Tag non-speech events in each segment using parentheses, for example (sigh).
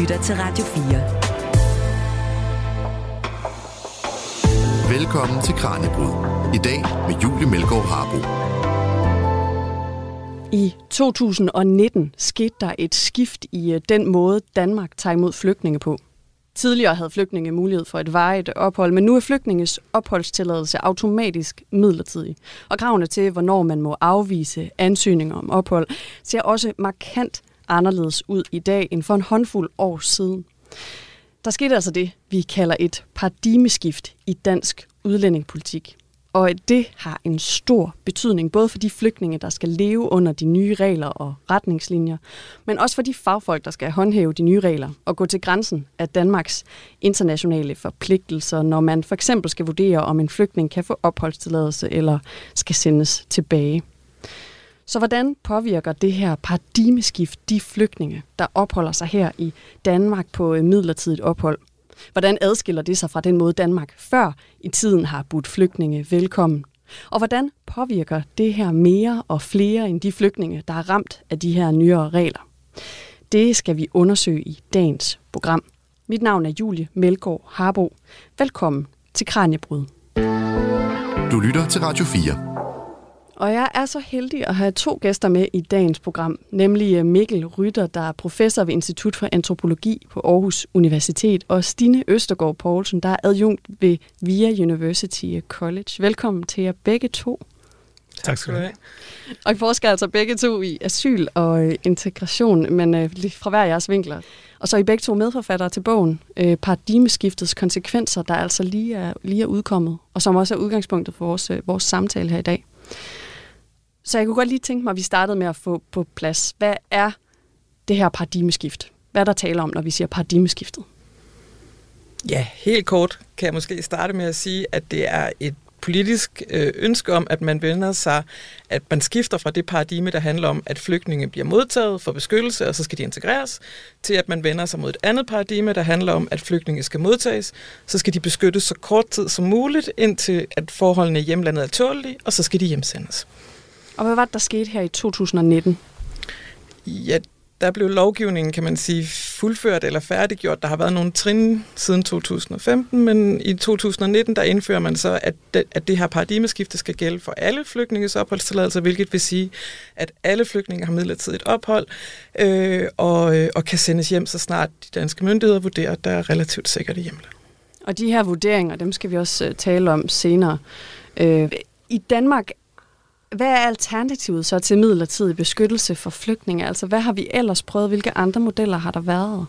lytter til Radio 4. Velkommen til Kranjebrud. I dag med Julie Melgaard Harbo. I 2019 skete der et skift i øh, den måde, Danmark tager imod flygtninge på. Tidligere havde flygtninge mulighed for et varigt ophold, men nu er flygtninges opholdstilladelse automatisk midlertidig. Og kravene til, hvornår man må afvise ansøgninger om ophold, ser også markant anderledes ud i dag end for en håndfuld år siden. Der skete altså det, vi kalder et paradigmeskift i dansk udlændingepolitik. Og det har en stor betydning, både for de flygtninge, der skal leve under de nye regler og retningslinjer, men også for de fagfolk, der skal håndhæve de nye regler og gå til grænsen af Danmarks internationale forpligtelser, når man for eksempel skal vurdere, om en flygtning kan få opholdstilladelse eller skal sendes tilbage. Så hvordan påvirker det her paradigmeskift de flygtninge, der opholder sig her i Danmark på øh, midlertidigt ophold? Hvordan adskiller det sig fra den måde, Danmark før i tiden har budt flygtninge velkommen? Og hvordan påvirker det her mere og flere end de flygtninge, der er ramt af de her nyere regler? Det skal vi undersøge i dagens program. Mit navn er Julie Melgaard Harbo. Velkommen til Kranjebrud. Du lytter til Radio 4. Og jeg er så heldig at have to gæster med i dagens program, nemlig øh, Mikkel Rytter, der er professor ved Institut for Antropologi på Aarhus Universitet, og Stine Østergaard Poulsen, der er adjunkt ved VIA University College. Velkommen til jer begge to. Tak skal du have. Og I forsker altså begge to i asyl og øh, integration, men øh, fra hver jeres vinkler. Og så er I begge to medforfattere til bogen øh, Paradigmeskiftets konsekvenser, der altså lige er, lige er udkommet, og som også er udgangspunktet for vores, øh, vores samtale her i dag. Så jeg kunne godt lige tænke mig, at vi startede med at få på plads. Hvad er det her paradigmeskift? Hvad er der taler om, når vi siger paradigmeskiftet? Ja, helt kort kan jeg måske starte med at sige, at det er et politisk øh, ønske om, at man vender sig, at man skifter fra det paradigme, der handler om, at flygtninge bliver modtaget for beskyttelse, og så skal de integreres, til at man vender sig mod et andet paradigme, der handler om, at flygtninge skal modtages, så skal de beskyttes så kort tid som muligt, indtil at forholdene i hjemlandet er tålige, og så skal de hjemsendes. Og hvad var det, der skete her i 2019? Ja, der blev lovgivningen, kan man sige, fuldført eller færdiggjort. Der har været nogle trin siden 2015, men i 2019, der indfører man så, at det, at det her paradigmeskifte skal gælde for alle flygtninges opholdstilladelser, hvilket vil sige, at alle flygtninge har midlertidigt ophold øh, og, øh, og kan sendes hjem, så snart de danske myndigheder vurderer, at der er relativt sikkert i hjemlandet. Og de her vurderinger, dem skal vi også uh, tale om senere. Øh, I Danmark hvad er alternativet så til midlertidig beskyttelse for flygtninge? Altså, hvad har vi ellers prøvet? Hvilke andre modeller har der været?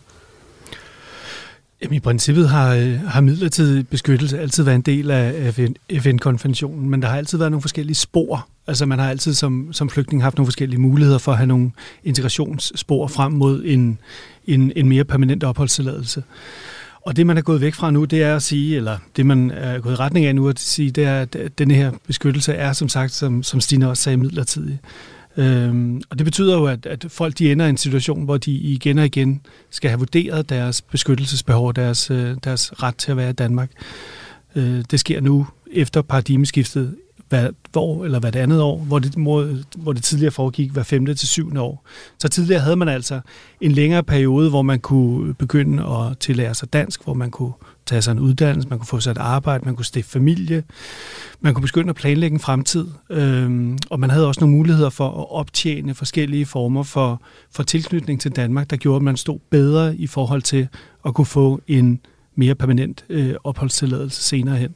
Jamen, I princippet har, har midlertidig beskyttelse altid været en del af FN-konventionen, men der har altid været nogle forskellige spor. Altså man har altid som, som flygtning haft nogle forskellige muligheder for at have nogle integrationsspor frem mod en, en, en mere permanent opholdstilladelse. Og det, man er gået væk fra nu, det er at sige, eller det, man er gået i retning af nu at sige, det er, at denne her beskyttelse er, som sagt, som, som Stine også sagde, midlertidig. Øhm, og det betyder jo, at, at folk de ender i en situation, hvor de igen og igen skal have vurderet deres beskyttelsesbehov, deres, øh, deres ret til at være i Danmark. Øh, det sker nu efter paradigmeskiftet hvert år eller hvert andet år, hvor det, hvor det tidligere foregik hver femte til syvende år. Så tidligere havde man altså en længere periode, hvor man kunne begynde at tillære sig dansk, hvor man kunne tage sig en uddannelse, man kunne få sig et arbejde, man kunne stifte familie, man kunne begynde at planlægge en fremtid, øhm, og man havde også nogle muligheder for at optjene forskellige former for, for tilknytning til Danmark, der gjorde, at man stod bedre i forhold til at kunne få en mere permanent øh, opholdstilladelse senere hen.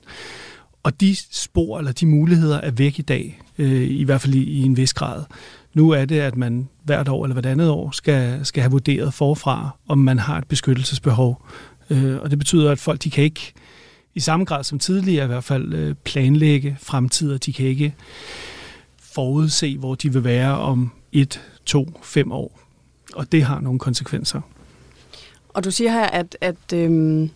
Og de spor eller de muligheder er væk i dag, øh, i hvert fald i, i en vis grad. Nu er det, at man hvert år eller hvert andet år skal, skal have vurderet forfra, om man har et beskyttelsesbehov. Øh, og det betyder, at folk de kan ikke i samme grad som tidligere i hvert fald øh, planlægge fremtider. De kan ikke forudse, hvor de vil være om et, to, fem år. Og det har nogle konsekvenser. Og du siger her, at, at øhm,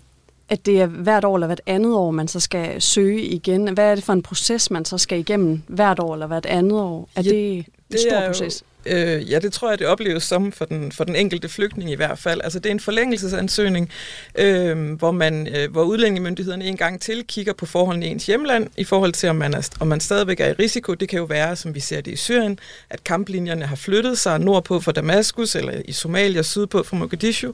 at det er hvert år eller hvert andet år, man så skal søge igen. Hvad er det for en proces, man så skal igennem hvert år eller hvert andet år? Er ja, det en det stor er proces? Øh, ja, det tror jeg, det opleves som for den, for den enkelte flygtning i hvert fald. Altså, det er en forlængelsesansøgning, øh, hvor, man, øh, hvor udlændingemyndighederne en gang til kigger på forholdene i ens hjemland, i forhold til, om man, er, om man stadigvæk er i risiko. Det kan jo være, som vi ser det i Syrien, at kamplinjerne har flyttet sig nordpå fra Damaskus, eller i Somalia sydpå fra Mogadishu.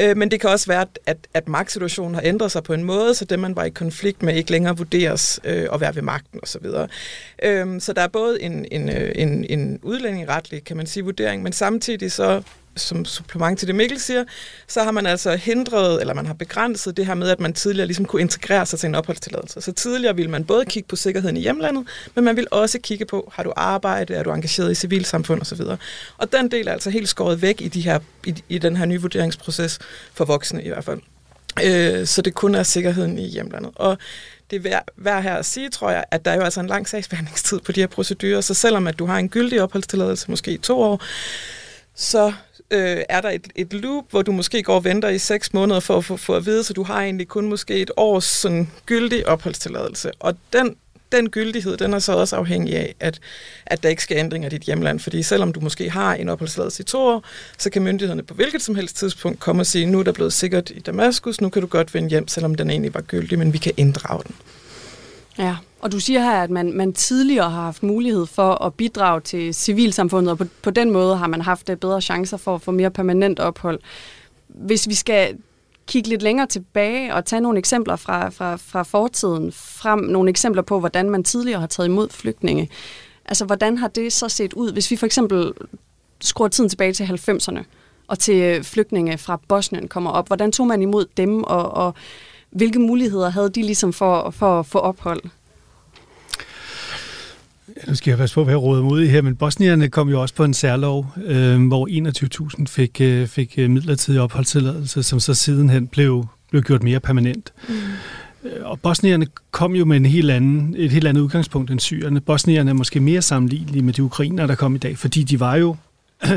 Øh, men det kan også være, at, at magtsituationen har ændret sig på en måde, så det, man var i konflikt med, ikke længere vurderes øh, at være ved magten osv. Så, øh, så der er både en, en, øh, en, en udlændingeretlig Øh, kan man sige, vurdering, men samtidig så som supplement til det Mikkel siger, så har man altså hindret, eller man har begrænset det her med, at man tidligere ligesom kunne integrere sig til en opholdstilladelse. Så tidligere ville man både kigge på sikkerheden i hjemlandet, men man vil også kigge på, har du arbejde, er du engageret i civilsamfund osv. Og den del er altså helt skåret væk i, de her, i, i den her nye vurderingsproces, for voksne i hvert fald. Øh, så det kun er sikkerheden i hjemlandet. Og det er værd, værd her at sige, tror jeg, at der er jo altså en lang sagsbehandlingstid på de her procedurer, så selvom at du har en gyldig opholdstilladelse, måske i to år, så øh, er der et, et loop, hvor du måske går og venter i seks måneder for at få, for at vide, så du har egentlig kun måske et års sådan, gyldig opholdstilladelse. Og den den gyldighed, den er så også afhængig af, at, at der ikke sker ændringer i dit hjemland. Fordi selvom du måske har en opholdsladelse i to år, så kan myndighederne på hvilket som helst tidspunkt komme og sige, nu er der blevet sikkert i Damaskus, nu kan du godt vende hjem, selvom den egentlig var gyldig, men vi kan inddrage den. Ja, og du siger her, at man, man tidligere har haft mulighed for at bidrage til civilsamfundet, og på, på den måde har man haft øh, bedre chancer for at få mere permanent ophold. Hvis vi skal kigge lidt længere tilbage og tage nogle eksempler fra, fra, fra fortiden frem, nogle eksempler på, hvordan man tidligere har taget imod flygtninge. Altså, hvordan har det så set ud, hvis vi for eksempel skruer tiden tilbage til 90'erne, og til øh, flygtninge fra Bosnien kommer op. Hvordan tog man imod dem, og, og hvilke muligheder havde de ligesom for, for at få ophold? Nu skal jeg passe på, hvad jeg råder mod i her, men bosnierne kom jo også på en særlov, øh, hvor 21.000 fik, øh, fik øh, midlertidig opholdstilladelse, som så sidenhen blev, blev gjort mere permanent. Mm. Øh, og bosnierne kom jo med en helt anden, et helt andet udgangspunkt end syrerne. Bosnierne er måske mere sammenlignelige med de ukrainer, der kom i dag, fordi de var jo (clears throat)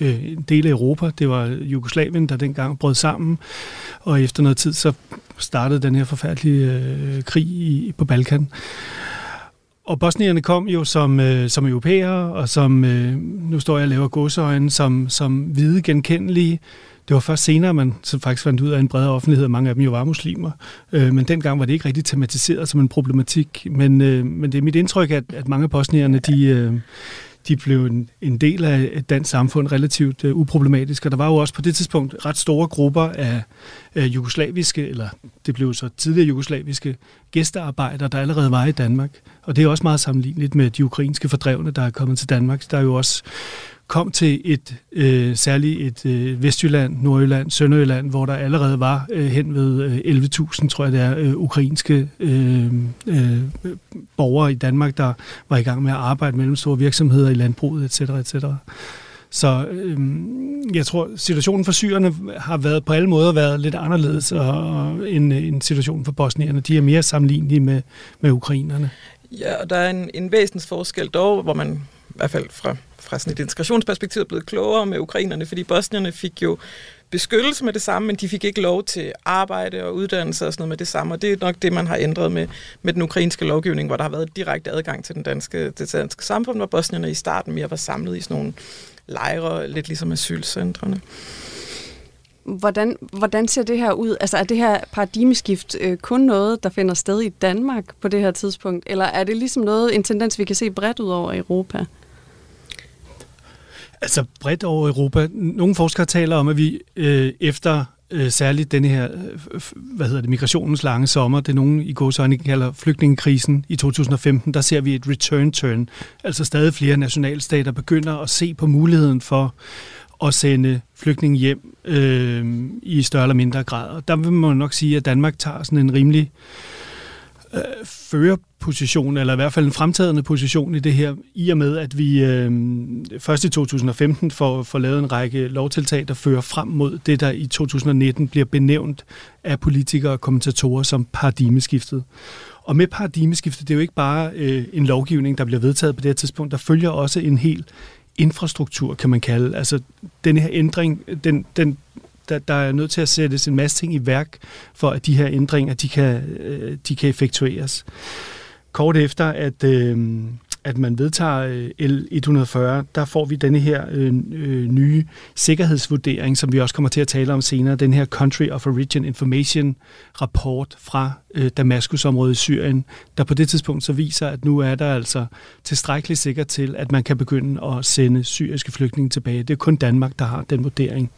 øh, en del af Europa. Det var Jugoslavien, der dengang brød sammen, og efter noget tid så startede den her forfærdelige øh, krig i, på Balkan. Og bosnierne kom jo som, øh, som europæere, og som, øh, nu står jeg og laver godsøjne, som, som hvide genkendelige. Det var først senere, man så faktisk fandt ud af en bredere offentlighed, at mange af dem jo var muslimer. Øh, men dengang var det ikke rigtig tematiseret som en problematik. Men, øh, men det er mit indtryk, at, at mange af bosnierne, de, øh, de blev en, en del af et dansk samfund relativt uh, uproblematisk. Og der var jo også på det tidspunkt ret store grupper af uh, jugoslaviske, eller det blev så tidligere jugoslaviske gæstearbejdere, der allerede var i Danmark. Og det er også meget sammenligneligt med de ukrainske fordrevne, der er kommet til Danmark. Der er jo også kom til et øh, særligt et øh, Vestjylland, Nordjylland, Sønderjylland, hvor der allerede var øh, hen ved øh, 11.000, tror jeg det er, øh, ukrainske øh, øh, borgere i Danmark, der var i gang med at arbejde mellem store virksomheder i landbruget, etc. etc. Så øh, jeg tror, situationen for syrerne har været på alle måder været lidt anderledes og, end, øh, end situationen for bosnierne. De er mere sammenlignelige med, med ukrainerne. Ja, og der er en, en væsentlig forskel dog, hvor man i hvert fald fra fra sådan et integrationsperspektiv er blevet klogere med ukrainerne, fordi bosnierne fik jo beskyttelse med det samme, men de fik ikke lov til arbejde og uddannelse og sådan noget med det samme, og det er nok det, man har ændret med, med den ukrainske lovgivning, hvor der har været direkte adgang til den danske, det danske samfund, hvor bosnierne i starten mere var samlet i sådan nogle lejre, lidt ligesom asylcentrene. Hvordan, hvordan ser det her ud? Altså er det her paradigmeskift øh, kun noget, der finder sted i Danmark på det her tidspunkt, eller er det ligesom noget, en tendens, vi kan se bredt ud over Europa? Altså bredt over Europa. Nogle forskere taler om, at vi øh, efter øh, særligt denne her, øh, hvad hedder det, migrationens lange sommer, det nogen i gåsøjne kalder flygtningekrisen i 2015, der ser vi et return turn. Altså stadig flere nationalstater begynder at se på muligheden for at sende flygtninge hjem øh, i større eller mindre grad. Og der vil man nok sige, at Danmark tager sådan en rimelig øh, Øh, førerposition, eller i hvert fald en fremtagende position i det her, i og med, at vi øh, først i 2015 får, får lavet en række lovtiltag, der fører frem mod det, der i 2019 bliver benævnt af politikere og kommentatorer som paradigmeskiftet. Og med paradigmeskiftet, det er jo ikke bare øh, en lovgivning, der bliver vedtaget på det her tidspunkt, der følger også en hel infrastruktur, kan man kalde. Altså, den her ændring, den, den der, der er nødt til at sættes en masse ting i værk, for at de her ændringer, de kan, øh, de kan effektueres. Kort efter, at, øh, at man vedtager øh, L140, der får vi denne her øh, øh, nye sikkerhedsvurdering, som vi også kommer til at tale om senere, den her Country of Origin Information rapport fra øh, Damaskusområdet i Syrien, der på det tidspunkt så viser, at nu er der altså tilstrækkeligt sikkert til, at man kan begynde at sende syriske flygtninge tilbage. Det er kun Danmark, der har den vurdering.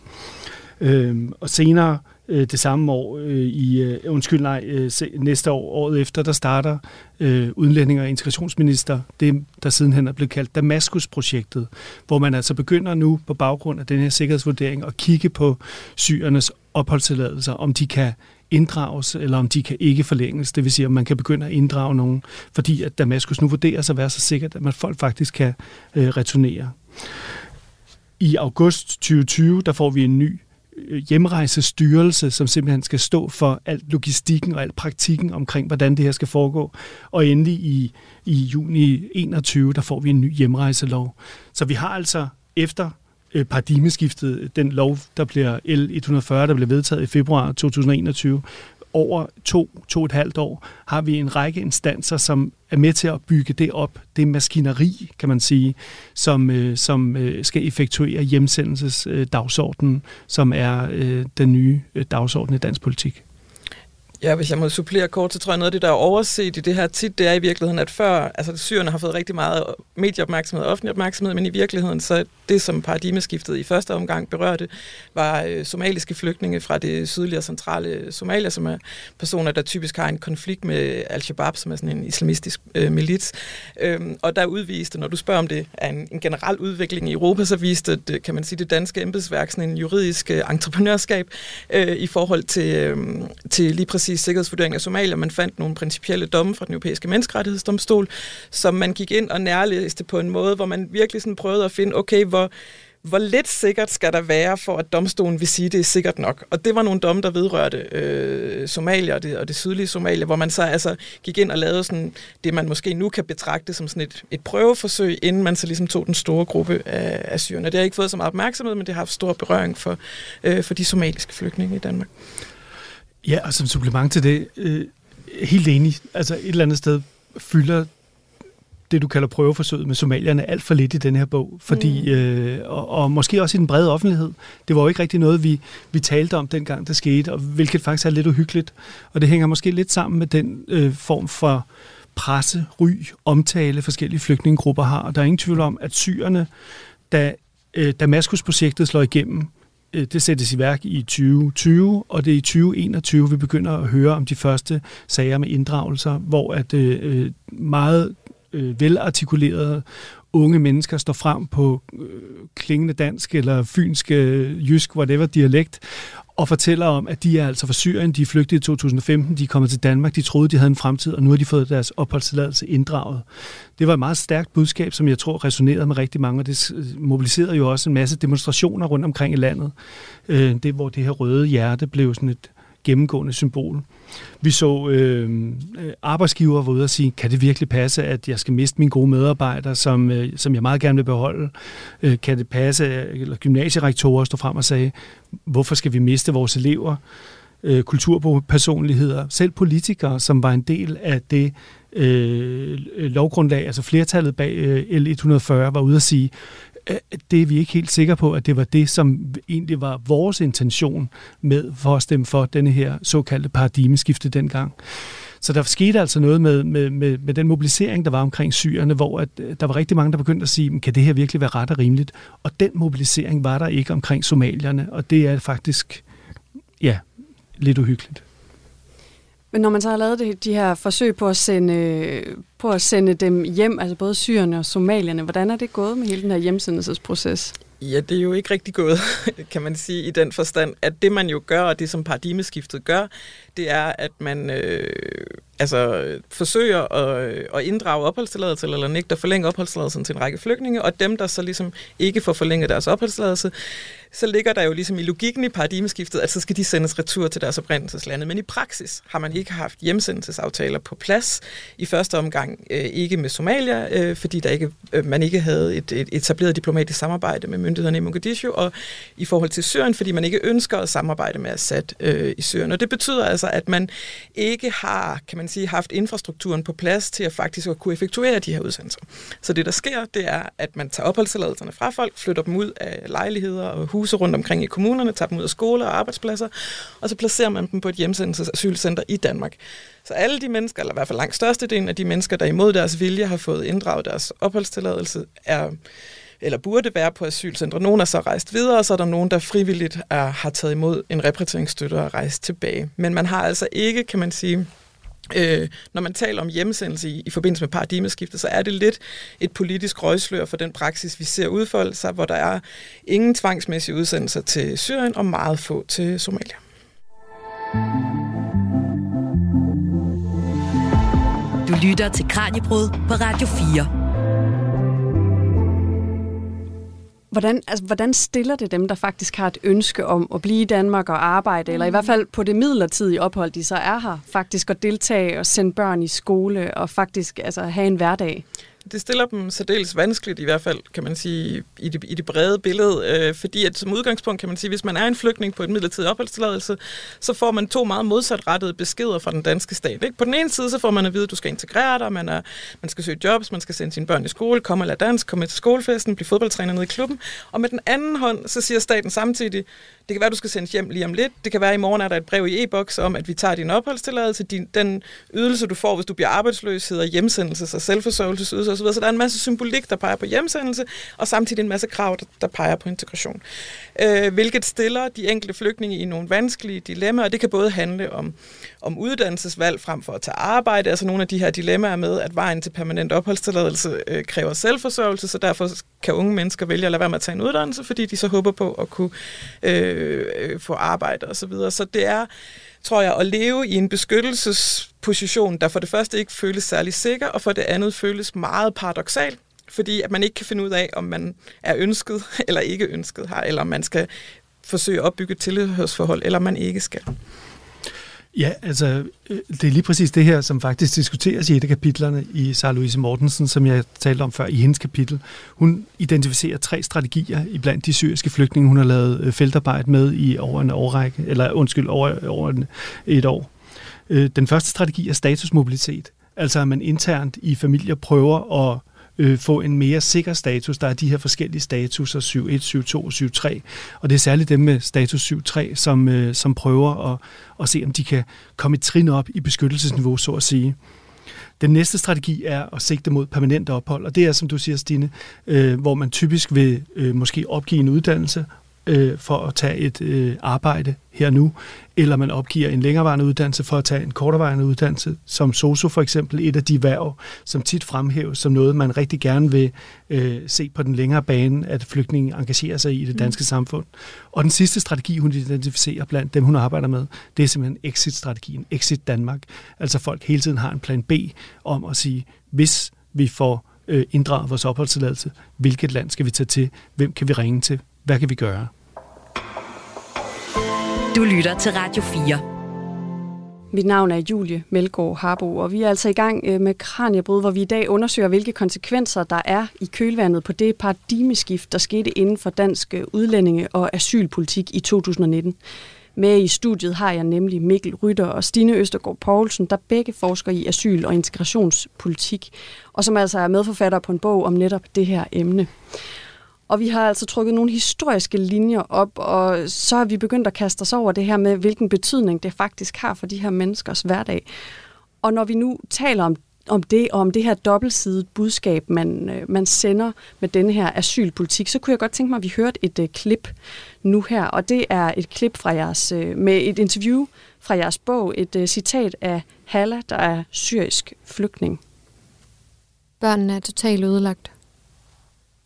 Øh, og senere øh, det samme år øh, i øh, undskyld nej øh, næste år året efter der starter øh, udlænding og integrationsminister det der sidenhen er blevet kaldt Damaskus projektet hvor man altså begynder nu på baggrund af den her sikkerhedsvurdering at kigge på syrernes opholdstilladelser om de kan inddrages, eller om de kan ikke forlænges. Det vil sige, om man kan begynde at inddrage nogen, fordi at Damaskus nu vurderer sig at være så sikkert, at man folk faktisk kan øh, returnere. I august 2020, der får vi en ny Øh, hjemrejsestyrelse, som simpelthen skal stå for alt logistikken og alt praktikken omkring, hvordan det her skal foregå. Og endelig i, i juni 21, der får vi en ny hjemrejselov. Så vi har altså efter øh, paradigmeskiftet, den lov, der bliver L140, der bliver vedtaget i februar 2021, over to, to og et halvt år, har vi en række instanser, som er med til at bygge det op, det maskineri, kan man sige, som, øh, som øh, skal effektuere hjemsendelsesdagsordenen, øh, som er øh, den nye øh, dagsorden i dansk politik. Ja, hvis jeg må supplere kort, så tror jeg noget af det, der er overset i det her tit, det er i virkeligheden, at før, altså syrerne har fået rigtig meget medieopmærksomhed og offentlig opmærksomhed, men i virkeligheden, så det, som paradigmeskiftet i første omgang berørte, var øh, somaliske flygtninge fra det sydlige og centrale Somalia, som er personer, der typisk har en konflikt med Al-Shabaab, som er sådan en islamistisk øh, milits. Øhm, og der udviste, når du spørger om det er en, en generel udvikling i Europa, så viste det, kan man sige, det danske embedsværk sådan en juridisk øh, entreprenørskab øh, i forhold til, øh, til lige præcis præcis sikkerhedsvurdering af Somalia. Man fandt nogle principielle domme fra den europæiske menneskerettighedsdomstol, som man gik ind og nærlæste på en måde, hvor man virkelig sådan prøvede at finde, okay, hvor, hvor lidt sikkert skal der være, for at domstolen vil sige, at det er sikkert nok? Og det var nogle domme, der vedrørte øh, Somalia og det, og det sydlige Somalia, hvor man så altså gik ind og lavede sådan, det, man måske nu kan betragte som sådan et, et prøveforsøg, inden man så ligesom tog den store gruppe af, af syrerne. Det har ikke fået så meget opmærksomhed, men det har haft stor berøring for, øh, for de somaliske flygtninge i Danmark. Ja, og som supplement til det, øh, helt enig. Altså et eller andet sted fylder det, du kalder prøveforsøget med somalierne, alt for lidt i den her bog. Fordi, mm. øh, og, og måske også i den brede offentlighed. Det var jo ikke rigtig noget, vi, vi talte om dengang, det skete, og hvilket faktisk er lidt uhyggeligt. Og det hænger måske lidt sammen med den øh, form for presse, ry, omtale, forskellige flygtningegrupper har. Og der er ingen tvivl om, at syrerne, da øh, Damaskus-projektet slår igennem, Øh, det sættes i værk i 2020, og det er i 2021, vi begynder at høre om de første sager med inddragelser, hvor at øh, øh, meget øh, velartikulerede unge mennesker står frem på øh, klingende dansk eller fynsk, øh, jysk, whatever dialekt, og fortæller om, at de er altså fra Syrien, de er flygtet i 2015, de er kommet til Danmark, de troede, de havde en fremtid, og nu har de fået deres opholdstilladelse inddraget. Det var et meget stærkt budskab, som jeg tror resonerede med rigtig mange, og det mobiliserede jo også en masse demonstrationer rundt omkring i landet, øh, det, hvor det her røde hjerte blev sådan et gennemgående symbol. Vi så øh, øh arbejdsgiver var ude og sige, kan det virkelig passe, at jeg skal miste mine gode medarbejdere, som, øh, som jeg meget gerne vil beholde? Øh, kan det passe, eller gymnasierektorer stod frem og sagde, hvorfor skal vi miste vores elever? Øh, kulturpersonligheder, selv politikere, som var en del af det øh, lovgrundlag, altså flertallet bag øh, L140, var ude at sige, Øh, det er vi ikke helt sikre på, at det var det, som egentlig var vores intention med for at stemme for denne her såkaldte paradigmeskifte dengang. Så der skete altså noget med, med, med, med den mobilisering, der var omkring syrerne, hvor at, øh, der var rigtig mange, der begyndte at sige, kan det her virkelig være ret og rimeligt? Og den mobilisering var der ikke omkring somalierne, og det er faktisk, ja, lidt uhyggeligt. Men når man så har lavet det, de her forsøg på at sende, på at sende dem hjem, altså både syrerne og somalierne, hvordan er det gået med hele den her hjemsendelsesproces? Ja, det er jo ikke rigtig gået, (laughs) kan man sige, i den forstand, at det man jo gør, og det som paradigmeskiftet gør, det er, at man øh, altså, forsøger at, øh, at inddrage opholdstilladelse eller nægter at forlænge opholdstilladelsen til en række flygtninge, og dem, der så ligesom ikke får forlænget deres opholdstilladelse, så ligger der jo ligesom i logikken i paradigmeskiftet, at så skal de sendes retur til deres oprindelseslande. Men i praksis har man ikke haft hjemsendelsesaftaler på plads. I første omgang øh, ikke med Somalia, øh, fordi der ikke, øh, man ikke havde et, et etableret diplomatisk samarbejde med myndighederne i Mogadishu, og i forhold til Syrien, fordi man ikke ønsker at samarbejde med Assad øh, i Syrien. Og det betyder altså, at man ikke har, kan man sige, haft infrastrukturen på plads til at faktisk at kunne effektuere de her udsendelser. Så det, der sker, det er, at man tager opholdstilladelserne fra folk, flytter dem ud af lejligheder og huse rundt omkring i kommunerne, tager dem ud af skoler og arbejdspladser, og så placerer man dem på et hjemsendelsesasylcenter i Danmark. Så alle de mennesker, eller i hvert fald langt størstedelen af de mennesker, der imod deres vilje har fået inddraget deres opholdstilladelse, er eller burde være på asylcentre. Nogle er så rejst videre, og så er der nogen, der frivilligt er, har taget imod en repatrieringsstøtte og rejst tilbage. Men man har altså ikke, kan man sige, Øh, når man taler om hjemsendelse i, i forbindelse med paradigmeskiftet, så er det lidt et politisk røgslør for den praksis, vi ser udfolde sig, hvor der er ingen tvangsmæssige udsendelser til Syrien og meget få til Somalia. Du lytter til Kranjebrud på Radio 4. Hvordan, altså, hvordan stiller det dem, der faktisk har et ønske om at blive i Danmark og arbejde, mm. eller i hvert fald på det midlertidige ophold, de så er her, faktisk at deltage og sende børn i skole og faktisk altså, have en hverdag? Det stiller dem særdeles vanskeligt, i hvert fald kan man sige, i det, i det brede billede, øh, fordi at som udgangspunkt kan man sige, hvis man er en flygtning på et midlertidigt opholdstilladelse, så får man to meget modsatrettede beskeder fra den danske stat. Ikke? På den ene side, så får man at vide, at du skal integrere dig, man, er, man skal søge jobs, man skal sende sine børn i skole, komme og lade dansk, komme til skolefesten, blive fodboldtræner nede i klubben, og med den anden hånd, så siger staten samtidig, det kan være, du skal sendes hjem lige om lidt. Det kan være, at i morgen er der et brev i e-boks om, at vi tager din opholdstilladelse. Din, den ydelse, du får, hvis du bliver arbejdsløs, hedder hjemsendelse og selvforsørgelsesydelse osv. Så der er en masse symbolik, der peger på hjemsendelse, og samtidig en masse krav, der, der peger på integration. Øh, hvilket stiller de enkelte flygtninge i nogle vanskelige dilemmaer. Det kan både handle om, om uddannelsesvalg frem for at tage arbejde. Altså nogle af de her dilemmaer med, at vejen til permanent opholdstilladelse øh, kræver selvforsørgelse, så derfor kan unge mennesker vælge at lade være med at tage en uddannelse, fordi de så håber på at kunne øh, øh, få arbejde osv. Så, videre. så det er, tror jeg, at leve i en beskyttelsesposition, der for det første ikke føles særlig sikker, og for det andet føles meget paradoxal, fordi at man ikke kan finde ud af, om man er ønsket (laughs) eller ikke ønsket her, eller om man skal forsøge at opbygge et tilhørsforhold, eller man ikke skal. Ja, altså, øh, det er lige præcis det her, som faktisk diskuteres i et af kapitlerne i Sarah Louise Mortensen, som jeg talte om før i hendes kapitel. Hun identificerer tre strategier i blandt de syriske flygtninge, hun har lavet øh, feltarbejde med i over en årrække, eller undskyld, over, over en, et år. Øh, den første strategi er statusmobilitet, altså at man internt i familier prøver at øh, få en mere sikker status. Der er de her forskellige statuser, 7.1, 7.2 og 7.3, og det er særligt dem med status 7.3, som, øh, som prøver at, at se, om de kan komme et trin op i beskyttelsesniveau, så at sige. Den næste strategi er at sigte mod permanent ophold, og det er, som du siger, Stine, øh, hvor man typisk vil øh, måske opgive en uddannelse øh, for at tage et øh, arbejde her nu, eller man opgiver en længerevarende uddannelse for at tage en kortervarende uddannelse, som SOSU for eksempel, et af de værv, som tit fremhæves som noget, man rigtig gerne vil øh, se på den længere bane, at flygtninge engagerer sig i det mm. danske mm. samfund. Og den sidste strategi, hun identificerer blandt dem, hun arbejder med, det er simpelthen exit-strategien, Exit Danmark. Altså folk hele tiden har en plan B om at sige, hvis vi får øh, inddraget vores opholdstilladelse, hvilket land skal vi tage til, hvem kan vi ringe til, hvad kan vi gøre? Du lytter til Radio 4. Mit navn er Julie Melgaard Harbo, og vi er altså i gang øh, med Kranjebrud, hvor vi i dag undersøger, hvilke konsekvenser der er i kølvandet på det paradigmeskift, der skete inden for dansk øh, udlændinge- og asylpolitik i 2019. Med i studiet har jeg nemlig Mikkel Rytter og Stine Østergaard Poulsen, der begge forsker i asyl- og integrationspolitik, og som altså er medforfatter på en bog om netop det her emne. Og vi har altså trukket nogle historiske linjer op, og så har vi begyndt at kaste os over det her med, hvilken betydning det faktisk har for de her menneskers hverdag. Og når vi nu taler om om det, og om det her dobbeltsidede budskab, man, øh, man sender med denne her asylpolitik, så kunne jeg godt tænke mig, at vi hørte et uh, klip nu her, og det er et klip fra jeres, uh, med et interview fra jeres bog, et uh, citat af Halla, der er syrisk flygtning. Børnene er totalt ødelagt.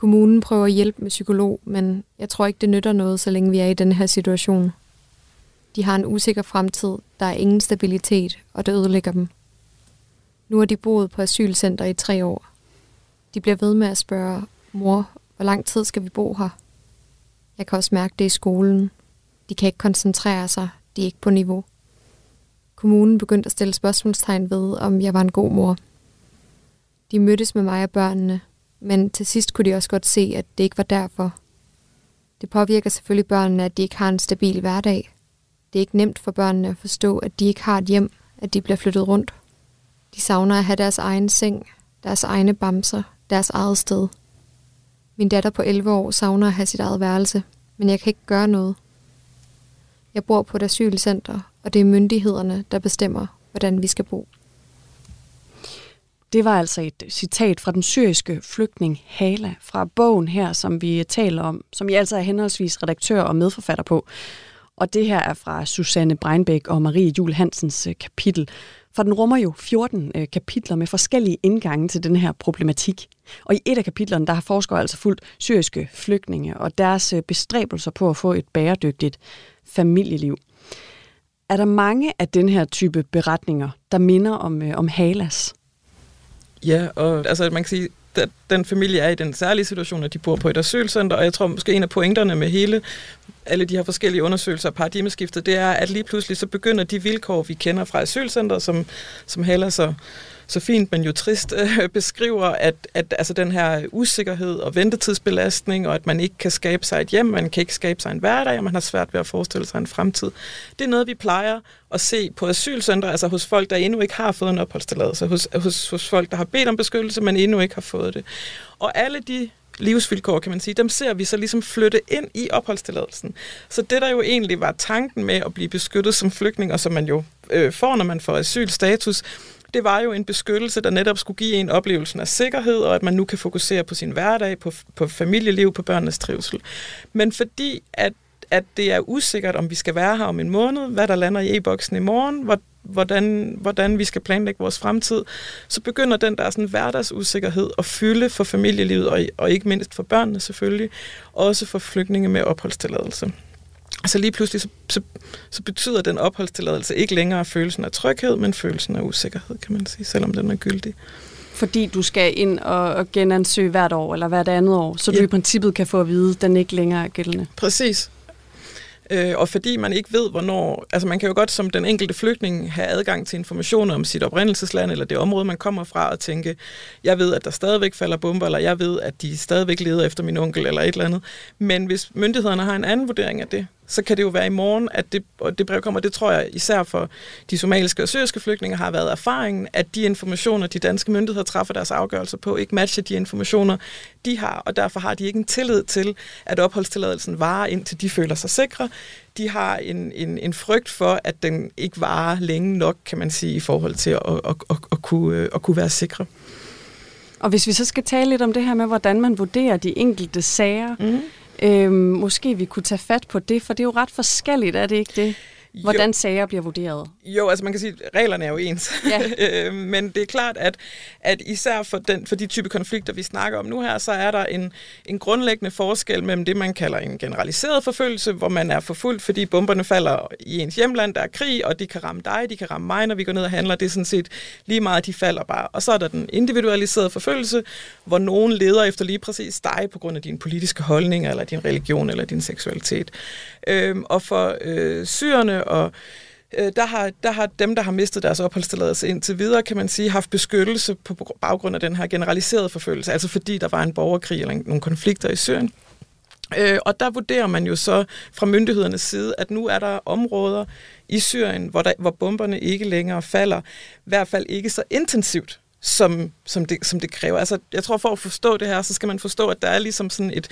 Kommunen prøver at hjælpe med psykolog, men jeg tror ikke, det nytter noget, så længe vi er i den her situation. De har en usikker fremtid, der er ingen stabilitet, og det ødelægger dem. Nu har de boet på asylcenter i tre år. De bliver ved med at spørge, mor, hvor lang tid skal vi bo her? Jeg kan også mærke det i skolen. De kan ikke koncentrere sig, de er ikke på niveau. Kommunen begyndte at stille spørgsmålstegn ved, om jeg var en god mor. De mødtes med mig og børnene, men til sidst kunne de også godt se, at det ikke var derfor. Det påvirker selvfølgelig børnene, at de ikke har en stabil hverdag. Det er ikke nemt for børnene at forstå, at de ikke har et hjem, at de bliver flyttet rundt. De savner at have deres egen seng, deres egne bamser, deres eget sted. Min datter på 11 år savner at have sit eget værelse, men jeg kan ikke gøre noget. Jeg bor på et asylcenter, og det er myndighederne, der bestemmer, hvordan vi skal bo. Det var altså et citat fra den syriske flygtning Hala fra bogen her, som vi taler om, som jeg altså er henholdsvis redaktør og medforfatter på. Og det her er fra Susanne Breinbæk og Marie Jul Hansens øh, kapitel. For den rummer jo 14 øh, kapitler med forskellige indgange til den her problematik. Og i et af kapitlerne, der har forskere altså fulgt syriske flygtninge og deres øh, bestræbelser på at få et bæredygtigt familieliv. Er der mange af den her type beretninger, der minder om, om Halas? Ja, og altså man kan sige, at den familie er i den særlige situation, at de bor på et asylcenter, og jeg tror måske en af pointerne med hele alle de her forskellige undersøgelser og paradigmeskiftet, det er, at lige pludselig så begynder de vilkår, vi kender fra asylcenter, som, som heller så så fint, men jo trist (laughs) øh, beskriver, at, at altså den her usikkerhed og ventetidsbelastning, og at man ikke kan skabe sig et hjem, man kan ikke skabe sig en hverdag, og man har svært ved at forestille sig en fremtid. Det er noget, vi plejer at se på asylcentre, altså hos folk, der endnu ikke har fået en opholdstilladelse, hos, hos, hos folk, der har bedt om beskyttelse, men endnu ikke har fået det. Og alle de livsvilkår, kan man sige, dem ser vi så ligesom flytte ind i opholdstilladelsen. Så det, der jo egentlig var tanken med at blive beskyttet som flygtning, og som man jo øh, får, når man får asylstatus, det var jo en beskyttelse, der netop skulle give en oplevelsen af sikkerhed, og at man nu kan fokusere på sin hverdag, på, på familieliv, på børnenes trivsel. Men fordi at at det er usikkert, om vi skal være her om en måned, hvad der lander i e-boksen i morgen, hvordan, hvordan vi skal planlægge vores fremtid, så begynder den der sådan hverdagsusikkerhed at fylde for familielivet, og, og ikke mindst for børnene selvfølgelig, også for flygtninge med opholdstilladelse. Så lige pludselig så, så, så betyder den opholdstilladelse ikke længere følelsen af tryghed, men følelsen af usikkerhed, kan man sige, selvom den er gyldig. Fordi du skal ind og, og genansøge hvert år eller hvert andet år, så ja. du i princippet kan få at vide, at den ikke længere er gældende. Præcis. Øh, og fordi man ikke ved, hvornår... Altså man kan jo godt som den enkelte flygtning have adgang til informationer om sit oprindelsesland eller det område, man kommer fra, og tænke, jeg ved, at der stadigvæk falder bomber, eller jeg ved, at de stadigvæk leder efter min onkel, eller et eller andet. Men hvis myndighederne har en anden vurdering af det, så kan det jo være i morgen, at det, og det brev kommer. Det tror jeg især for de somaliske og syriske flygtninge har været erfaringen, at de informationer, de danske myndigheder træffer deres afgørelser på, ikke matcher de informationer, de har, og derfor har de ikke en tillid til, at opholdstilladelsen varer, indtil de føler sig sikre. De har en, en, en frygt for, at den ikke varer længe nok, kan man sige, i forhold til at, at, at, at, at, kunne, at kunne være sikre. Og hvis vi så skal tale lidt om det her med, hvordan man vurderer de enkelte sager, mm. Øhm, måske vi kunne tage fat på det, for det er jo ret forskelligt, er det ikke det? Hvordan jo. sager bliver vurderet? Jo, altså man kan sige, at reglerne er jo ens. Ja. (laughs) Øh, men det er klart, at, at især for, den, for de type konflikter, vi snakker om nu her, så er der en, en grundlæggende forskel mellem det, man kalder en generaliseret forfølgelse, hvor man er forfulgt, fordi bomberne falder i ens hjemland, der er krig, og de kan ramme dig, de kan ramme mig, når vi går ned og handler. Det er sådan set lige meget, de falder bare. Og så er der den individualiserede forfølgelse, hvor nogen leder efter lige præcis dig på grund af din politiske holdning, eller din religion, eller din seksualitet. Øhm, og for øh, syrerne og øh, der har, der har dem, der har mistet deres opholdstilladelse indtil videre, kan man sige, haft beskyttelse på baggrund af den her generaliserede forfølgelse, altså fordi der var en borgerkrig eller nogle konflikter i Syrien. Øh, og der vurderer man jo så fra myndighedernes side, at nu er der områder i Syrien, hvor, der, hvor bomberne ikke længere falder, i hvert fald ikke så intensivt, som, som, det, som det kræver. Altså, jeg tror, for at forstå det her, så skal man forstå, at der er ligesom sådan et,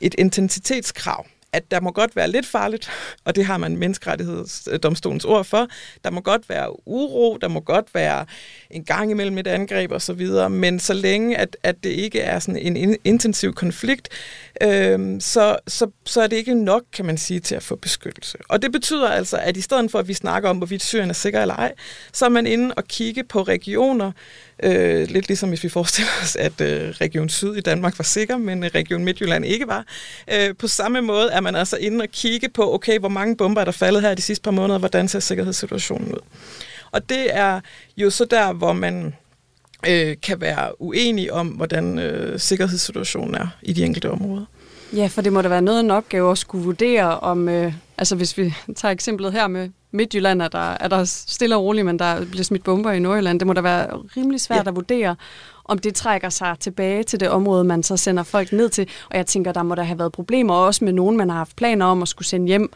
et intensitetskrav at der må godt være lidt farligt, og det har man menneskerettighedsdomstolens ord for. Der må godt være uro, der må godt være en gang imellem et angreb osv., men så længe, at, at det ikke er sådan en intensiv konflikt, øh, så, så, så er det ikke nok, kan man sige, til at få beskyttelse. Og det betyder altså, at i stedet for, at vi snakker om, hvorvidt Syrien er sikker eller ej, så er man inde og kigge på regioner, Øh, lidt ligesom hvis vi forestiller os, at øh, Region Syd i Danmark var sikker, men øh, Region Midtjylland ikke var. Øh, på samme måde er man altså inde og kigge på, okay, hvor mange bomber er der faldet her de sidste par måneder, hvordan ser sikkerhedssituationen ud. Og det er jo så der, hvor man øh, kan være uenig om, hvordan øh, sikkerhedssituationen er i de enkelte områder. Ja, for det må da være noget af en opgave at skulle vurdere om, øh, altså hvis vi tager eksemplet her med Midtjylland er der, er der stille og roligt, men der bliver smidt bomber i Nordjylland. Det må da være rimelig svært ja. at vurdere, om det trækker sig tilbage til det område, man så sender folk ned til. Og jeg tænker, der må der have været problemer også med nogen, man har haft planer om at skulle sende hjem,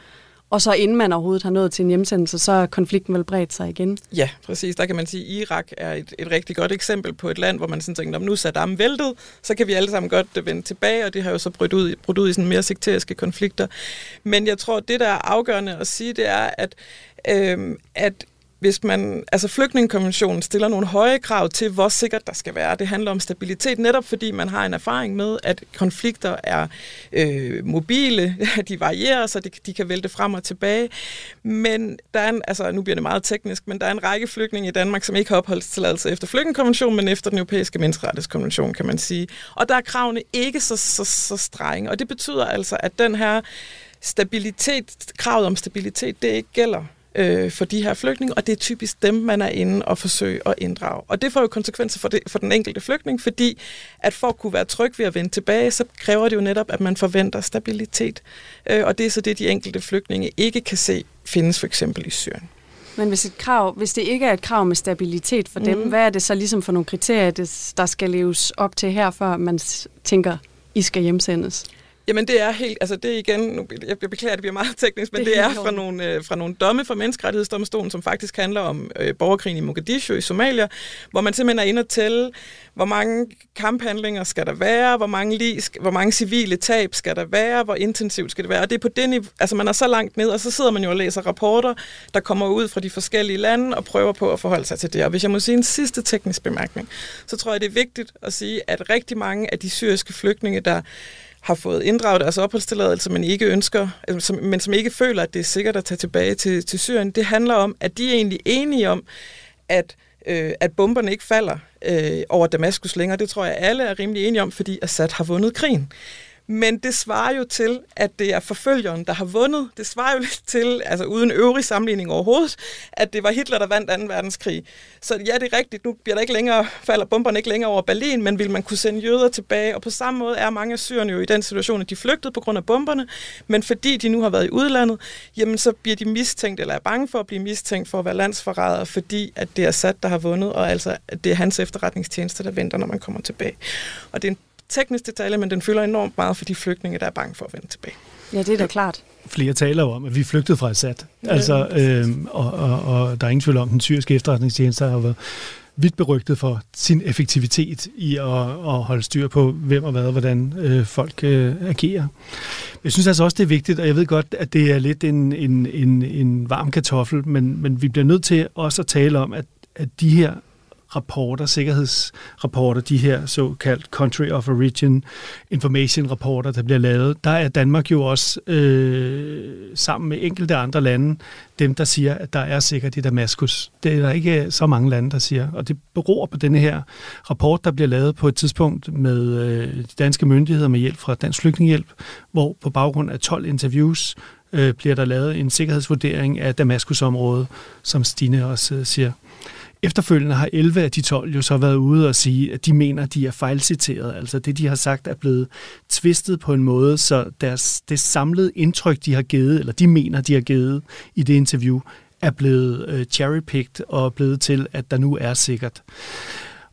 og så inden man overhovedet har nået til en hjemsendelse, så er konflikten vel bredt sig igen. Ja, præcis. Der kan man sige, at Irak er et, et rigtig godt eksempel på et land, hvor man sådan tænker, nu er Saddam væltet, så kan vi alle sammen godt vende tilbage, og det har jo så brudt ud, brudt ud i sådan mere sekteriske konflikter. Men jeg tror, det der er afgørende at sige, det er, at, øh, at hvis man, altså flygtningekonventionen stiller nogle høje krav til, hvor sikkert der skal være. Det handler om stabilitet, netop fordi man har en erfaring med, at konflikter er øh, mobile, (laughs) de varierer, så de, de kan vælte frem og tilbage. Men der er en, altså nu bliver det meget teknisk, men der er en række flygtninge i Danmark, som ikke har opholdstilladelse efter flygtningekonventionen, men efter den europæiske menneskerettighedskonvention, kan man sige. Og der er kravene ikke så, så, så strenge, og det betyder altså, at den her stabilitet, kravet om stabilitet, det ikke gælder øh, for de her flygtninge, og det er typisk dem, man er inde og forsøge at inddrage. Og det får jo konsekvenser for, det, for den enkelte flygtning, fordi at for at kunne være tryg ved at vende tilbage, så kræver det jo netop, at man forventer stabilitet. Øh, og det er så det, de enkelte flygtninge ikke kan se findes for eksempel i Syrien. Men hvis, et krav, hvis det ikke er et krav med stabilitet for dem, mm. hvad er det så ligesom for nogle kriterier, der skal leves op til her, før man tænker, I skal hjemsendes? Jamen det er helt, altså det er igen, nu, jeg, jeg beklager, det bliver meget (laughs) teknisk, men det, det er fra nogle, øh, fra nogle domme fra Menneskerettighedsdomstolen, som faktisk handler om øh, borgerkrigen i Mogadishu i Somalia, hvor man simpelthen er inde og tælle, hvor mange kamphandlinger skal der være, hvor mange, lig, hvor mange civile tab skal der være, hvor intensivt skal det være. Og det er på niveau, altså man er så langt ned, og så sidder man jo og læser rapporter, der kommer ud fra de forskellige lande og prøver på at forholde sig til det. Og hvis jeg må sige en sidste teknisk bemærkning, så tror jeg, det er vigtigt at sige, at rigtig mange af de syriske flygtninge, der har fået inddraget deres opholdstilladelse, men ikke ønsker, altså, som, men som ikke føler, at det er sikkert at tage tilbage til, til Syrien. Det handler om, at de er egentlig enige om, at øh, at bomberne ikke falder øh, over Damaskus længere. Det tror jeg alle er rimelig enige om, fordi Assad har vundet krigen. Men det svarer jo til, at det er forfølgeren, der har vundet. Det svarer jo lidt til, altså uden øvrig sammenligning overhovedet, at det var Hitler, der vandt 2. verdenskrig. Så ja, det er rigtigt. Nu bliver der ikke længere, falder bomberne ikke længere over Berlin, men vil man kunne sende jøder tilbage? Og på samme måde er mange af syrerne jo i den situation, at de flygtede på grund af bomberne, men fordi de nu har været i udlandet, jamen så bliver de mistænkt, eller er bange for at blive mistænkt for at være landsforrædere, fordi at det er Assad, der har vundet, og altså at det er hans efterretningstjeneste, der venter, når man kommer tilbage. Og det er en teknisk detalje, men den fylder enormt meget for de flygtninge, der er bange for at vende tilbage. Ja, det er da klart. Flere taler om, at vi flygtede fra Assad. Ja. Altså, øh, og, og, og der er ingen tvivl om, at den syriske efterretningstjeneste har været vidt berygtet for sin effektivitet i at, at holde styr på, hvem og hvad og hvordan øh, folk øh, agerer. Jeg synes altså også, det er vigtigt, og jeg ved godt, at det er lidt en, en, en, en varm kartoffel, men, men vi bliver nødt til også at tale om, at, at de her rapporter, sikkerhedsrapporter, de her såkaldt Country of Origin Information rapporter, der bliver lavet, der er Danmark jo også øh, sammen med enkelte andre lande, dem der siger, at der er sikkert i Damaskus. Det er der ikke så mange lande, der siger. Og det beror på denne her rapport, der bliver lavet på et tidspunkt med øh, de danske myndigheder med hjælp fra Dansk Flygtningehjælp, hvor på baggrund af 12 interviews øh, bliver der lavet en sikkerhedsvurdering af Damaskusområdet, som Stine også øh, siger. Efterfølgende har 11 af de 12 jo så været ude og sige, at de mener, at de er fejlciteret. Altså det, de har sagt, er blevet tvistet på en måde, så deres, det samlede indtryk, de har givet, eller de mener, de har givet i det interview, er blevet øh, cherrypicked og blevet til, at der nu er sikkert.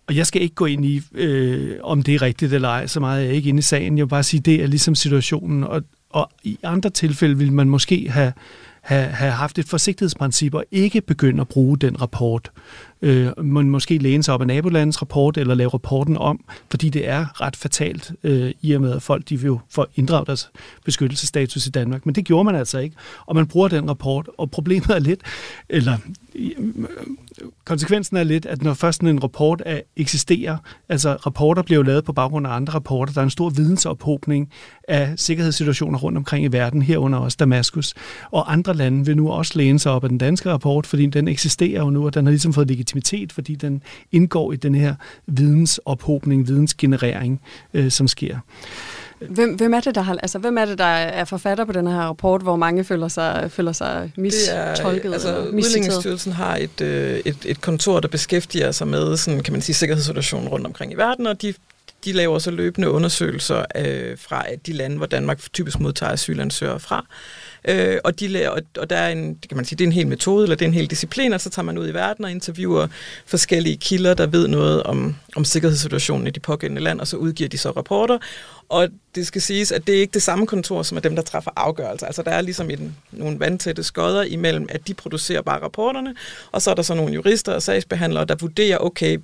Og jeg skal ikke gå ind i, øh, om det er rigtigt eller ej, så meget er jeg ikke inde i sagen. Jeg vil bare sige, det er ligesom situationen. Og, og i andre tilfælde vil man måske have have, have haft et forsigtighedsprincip og ikke begynde at bruge den rapport. Øh, man måske læne sig op af nabolandets rapport eller lave rapporten om, fordi det er ret fatalt øh, i og med, at folk de vil jo få inddraget deres beskyttelsesstatus i Danmark. Men det gjorde man altså ikke, og man bruger den rapport, og problemet er lidt, eller øh, konsekvensen er lidt, at når først en rapport er, eksisterer, altså rapporter bliver jo lavet på baggrund af andre rapporter, der er en stor vidensophobning af sikkerhedssituationer rundt omkring i verden, herunder også Damaskus. Og andre lande vil nu også læne sig op af den danske rapport, fordi den eksisterer jo nu, og den har ligesom fået legitimitet, fordi den indgår i den her vidensophobning, vidensgenerering, øh, som sker. Hvem, hvem, er det, der har, altså, hvem er det, der er forfatter på den her rapport, hvor mange føler sig, føler sig mistolket? Det er, altså, Udlændingsstyrelsen har et, øh, et, et kontor, der beskæftiger sig med sådan, kan man sige, sikkerhedssituationen rundt omkring i verden, og de de laver så løbende undersøgelser øh, fra de lande, hvor Danmark typisk modtager asylansøgere fra. Øh, og, de laver, og der er en, det kan man sige, det er en hel metode, eller det er en hel disciplin, og så tager man ud i verden og interviewer forskellige kilder, der ved noget om, om sikkerhedssituationen i de pågældende land, og så udgiver de så rapporter. Og det skal siges, at det er ikke det samme kontor, som er dem, der træffer afgørelser. Altså der er ligesom en, nogle vandtætte skodder imellem, at de producerer bare rapporterne, og så er der så nogle jurister og sagsbehandlere, der vurderer, okay,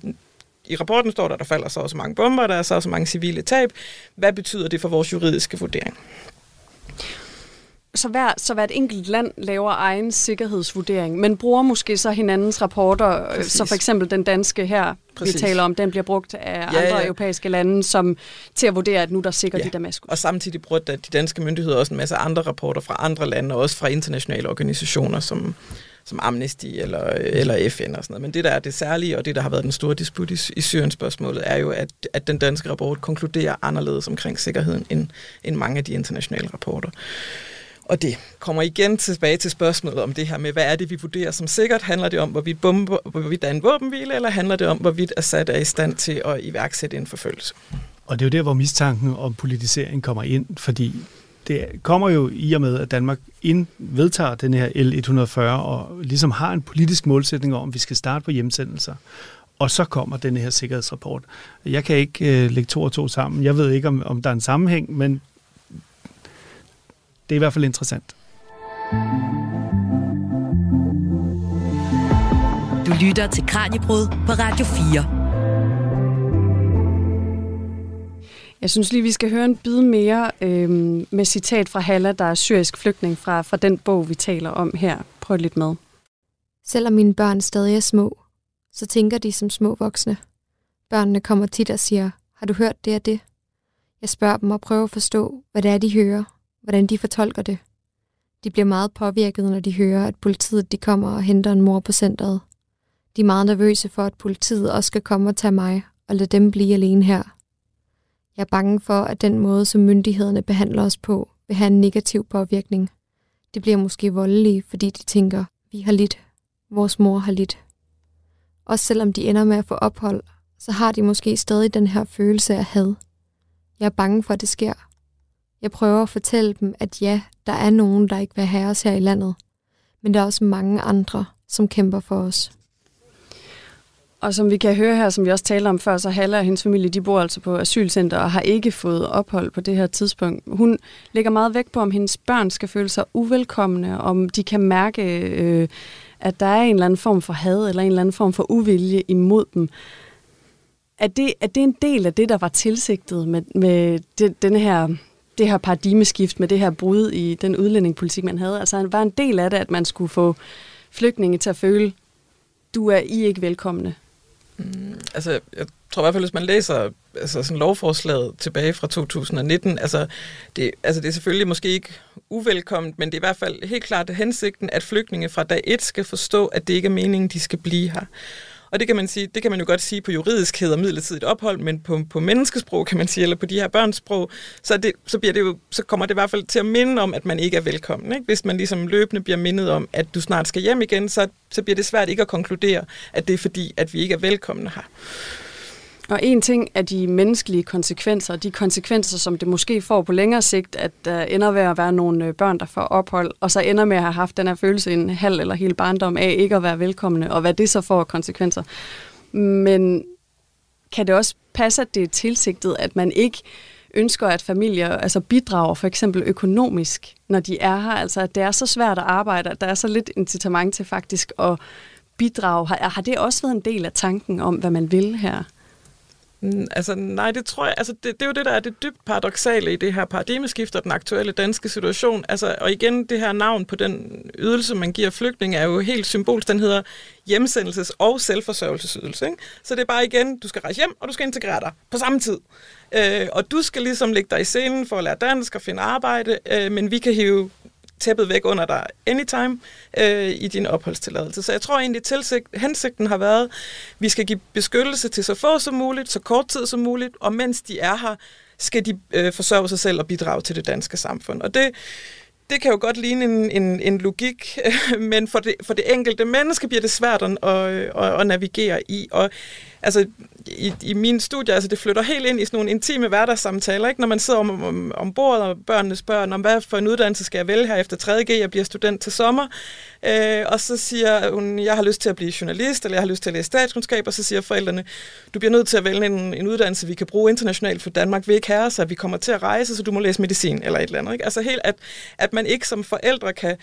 i rapporten står der, at der falder så også mange bomber, der er så også mange civile tab. Hvad betyder det for vores juridiske vurdering? så hver, så hvert enkelt land laver egen sikkerhedsvurdering, men bruger måske så hinandens rapporter, øh, Præcis. så for eksempel den danske her, Præcis. vi taler om, den bliver brugt af ja, andre ja. europæiske lande som til at vurdere, at nu der sikkert ja. i Damaskus. Og samtidig bruger de danske myndigheder også en masse andre rapporter fra andre lande, og også fra internationale organisationer, som, som Amnesty eller, eller FN og sådan noget. Men det, der er det særlige, og det, der har været den store disput i, i Syrien-spørgsmålet, er jo, at, at den danske rapport konkluderer anderledes omkring sikkerheden end, end mange af de internationale rapporter. Og det kommer igen tilbage til spørgsmålet om det her med, hvad er det, vi vurderer som sikkert? Handler det om, hvorvidt, bombe, hvorvidt der er en våbenhvile, eller handler det om, hvorvidt Assad er i stand til at iværksætte en forfølgelse? Og det er jo der, hvor mistanken om politisering kommer ind, fordi det kommer jo i og med, at Danmark ind vedtager den her L140 og ligesom har en politisk målsætning om, at vi skal starte på hjemsendelser. Og så kommer den her sikkerhedsrapport. Jeg kan ikke øh, lægge to og to sammen. Jeg ved ikke, om, om der er en sammenhæng, men det er i hvert fald interessant. Du lytter til Kranjebrud på Radio 4. Jeg synes lige, vi skal høre en bid mere øh, med citat fra Halla, der er syrisk flygtning fra, fra den bog, vi taler om her. Prøv lidt med. Selvom mine børn stadig er små, så tænker de som små voksne. Børnene kommer tit og siger, har du hørt det og det? Jeg spørger dem og prøver at forstå, hvad det er, de hører, hvordan de fortolker det. De bliver meget påvirket, når de hører, at politiet de kommer og henter en mor på centret. De er meget nervøse for, at politiet også skal komme og tage mig og lade dem blive alene her. Jeg er bange for, at den måde, som myndighederne behandler os på, vil have en negativ påvirkning. De bliver måske voldelige, fordi de tænker, vi har lidt, vores mor har lidt. Også selvom de ender med at få ophold, så har de måske stadig den her følelse af had. Jeg er bange for, at det sker, jeg prøver at fortælle dem, at ja, der er nogen, der ikke vil have os her i landet, men der er også mange andre, som kæmper for os. Og som vi kan høre her, som vi også talte om før, så Halle og hendes familie, de bor altså på asylcenter og har ikke fået ophold på det her tidspunkt. Hun lægger meget vægt på, om hendes børn skal føle sig uvelkomne, om de kan mærke, øh, at der er en eller anden form for had eller en eller anden form for uvilje imod dem. Er det, er det en del af det, der var tilsigtet med, med det, denne her det her paradigmeskift med det her brud i den udlændingepolitik, man havde. Altså, var en del af det, at man skulle få flygtninge til at føle, du er I ikke velkomne. Altså, jeg tror i hvert fald, hvis man læser altså sådan lovforslaget tilbage fra 2019, altså det, altså det er selvfølgelig måske ikke uvelkomment, men det er i hvert fald helt klart hensigten, at flygtninge fra dag 1 skal forstå, at det ikke er meningen, de skal blive her. Og det kan man sige, det kan man jo godt sige på juridisk hedder midlertidigt ophold, men på, på menneskesprog kan man sige, eller på de her børns sprog, så, det, så, bliver det jo, så kommer det i hvert fald til at minde om, at man ikke er velkommen. Ikke? Hvis man ligesom løbende bliver mindet om, at du snart skal hjem igen, så, så bliver det svært ikke at konkludere, at det er fordi, at vi ikke er velkomne her. Og en ting er de menneskelige konsekvenser, de konsekvenser, som det måske får på længere sigt, at der ender ved at være nogle øh, børn, der får ophold, og så ender med at have haft den her følelse en halv eller hele barndom af ikke at være velkomne, og hvad det så får konsekvenser. Men kan det også passe, at det er tilsigtet, at man ikke ønsker, at familier altså bidrager for eksempel økonomisk, når de er her? Altså at det er så svært at arbejde, at der er så lidt incitament til faktisk at bidrage. Har, har det også været en del af tanken om, hvad man vil her? Mm, altså, nej, det tror jeg, altså, det, det er jo det, der er det dybt paradoxale i det her paradigmeskift og den aktuelle danske situation. Altså, og igen, det her navn på den ydelse, man giver flygtninge, er jo helt symbolsk. Den hedder hjemsendelses- og selvforsørgelsesydelse. Ikke? Så det er bare igen, du skal rejse hjem, og du skal integrere dig på samme tid. Øh, og du skal ligesom lægge dig i scenen for at lære dansk og finde arbejde, øh, men vi kan hive tæppet væk under dig anytime øh, i din opholdstilladelse. Så jeg tror egentlig, tilsigt, hensigten har været, at vi skal give beskyttelse til så få som muligt, så kort tid som muligt, og mens de er her, skal de øh, forsørge sig selv og bidrage til det danske samfund. Og det, det kan jo godt ligne en, en, en logik, (laughs) men for det, for det enkelte menneske bliver det svært at, at, at, at navigere i. Og altså i, i mine studier, altså det flytter helt ind i sådan nogle intime hverdagssamtaler, ikke? når man sidder om, om, om bordet, og børnene spørger, om hvad for en uddannelse skal jeg vælge her efter 3.G, jeg bliver student til sommer, øh, og så siger hun, jeg har lyst til at blive journalist, eller jeg har lyst til at læse statskundskab, og så siger forældrene, du bliver nødt til at vælge en, en uddannelse, vi kan bruge internationalt, for Danmark vil ikke have så vi kommer til at rejse, så du må læse medicin, eller et eller andet. Ikke? Altså helt, at, at man ikke som forældre kan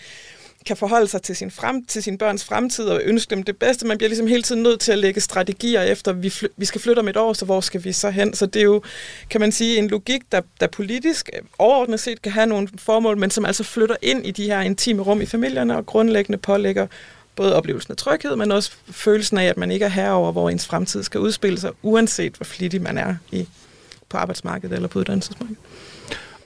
kan forholde sig til sin, frem, til sin børns fremtid og ønske dem det bedste. Man bliver ligesom hele tiden nødt til at lægge strategier efter, vi, fly, vi skal flytte om et år, så hvor skal vi så hen? Så det er jo, kan man sige, en logik, der, der politisk øh, overordnet set kan have nogle formål, men som altså flytter ind i de her intime rum i familierne og grundlæggende pålægger både oplevelsen af tryghed, men også følelsen af, at man ikke er herover, hvor ens fremtid skal udspille sig, uanset hvor flittig man er i, på arbejdsmarkedet eller på uddannelsesmarkedet.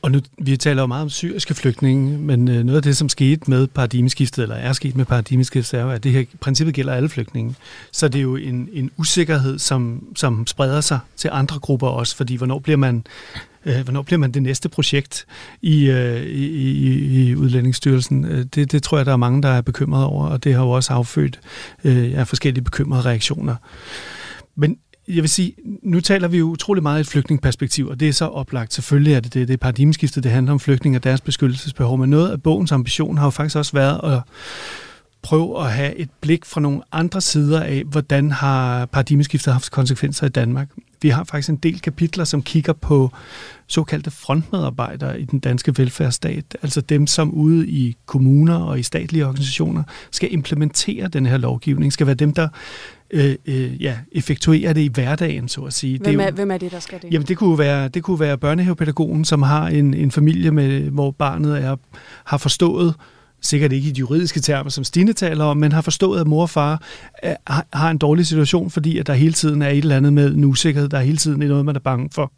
Og nu, vi taler jo meget om syriske flygtninge, men øh, noget af det, som skete med paradigmeskiftet, eller er sket med paradigmeskiftet, er jo, at det her princippet gælder alle flygtninge. Så det er jo en, en usikkerhed, som, som spreder sig til andre grupper også, fordi hvornår bliver man øh, hvornår bliver man det næste projekt i, øh, i, i, i Udlændingsstyrelsen? Øh, det, det tror jeg, der er mange, der er bekymrede over, og det har jo også affødt øh, ja, forskellige bekymrede reaktioner. Men jeg vil sige, nu taler vi jo utrolig meget i et flygtningperspektiv, og det er så oplagt. Selvfølgelig er det det, det paradigmeskiftet, det handler om flygtninge og deres beskyttelsesbehov, men noget af bogens ambition har jo faktisk også været at prøve at have et blik fra nogle andre sider af, hvordan har paradigmeskiftet haft konsekvenser i Danmark. Vi har faktisk en del kapitler, som kigger på såkaldte frontmedarbejdere i den danske velfærdsstat, altså dem, som ude i kommuner og i statlige organisationer skal implementere den her lovgivning, skal være dem, der øh, øh, ja, effektuerer det i hverdagen, så at sige. Hvem er, er, hvem er det, der skal det? Jamen, det kunne være, det kunne være børnehavepædagogen, som har en, en familie, med, hvor barnet er, har forstået, sikkert ikke i de juridiske termer, som Stine taler om, men har forstået, at mor og far er, har en dårlig situation, fordi at der hele tiden er et eller andet med en usikkerhed, der er hele tiden noget, man er bange for.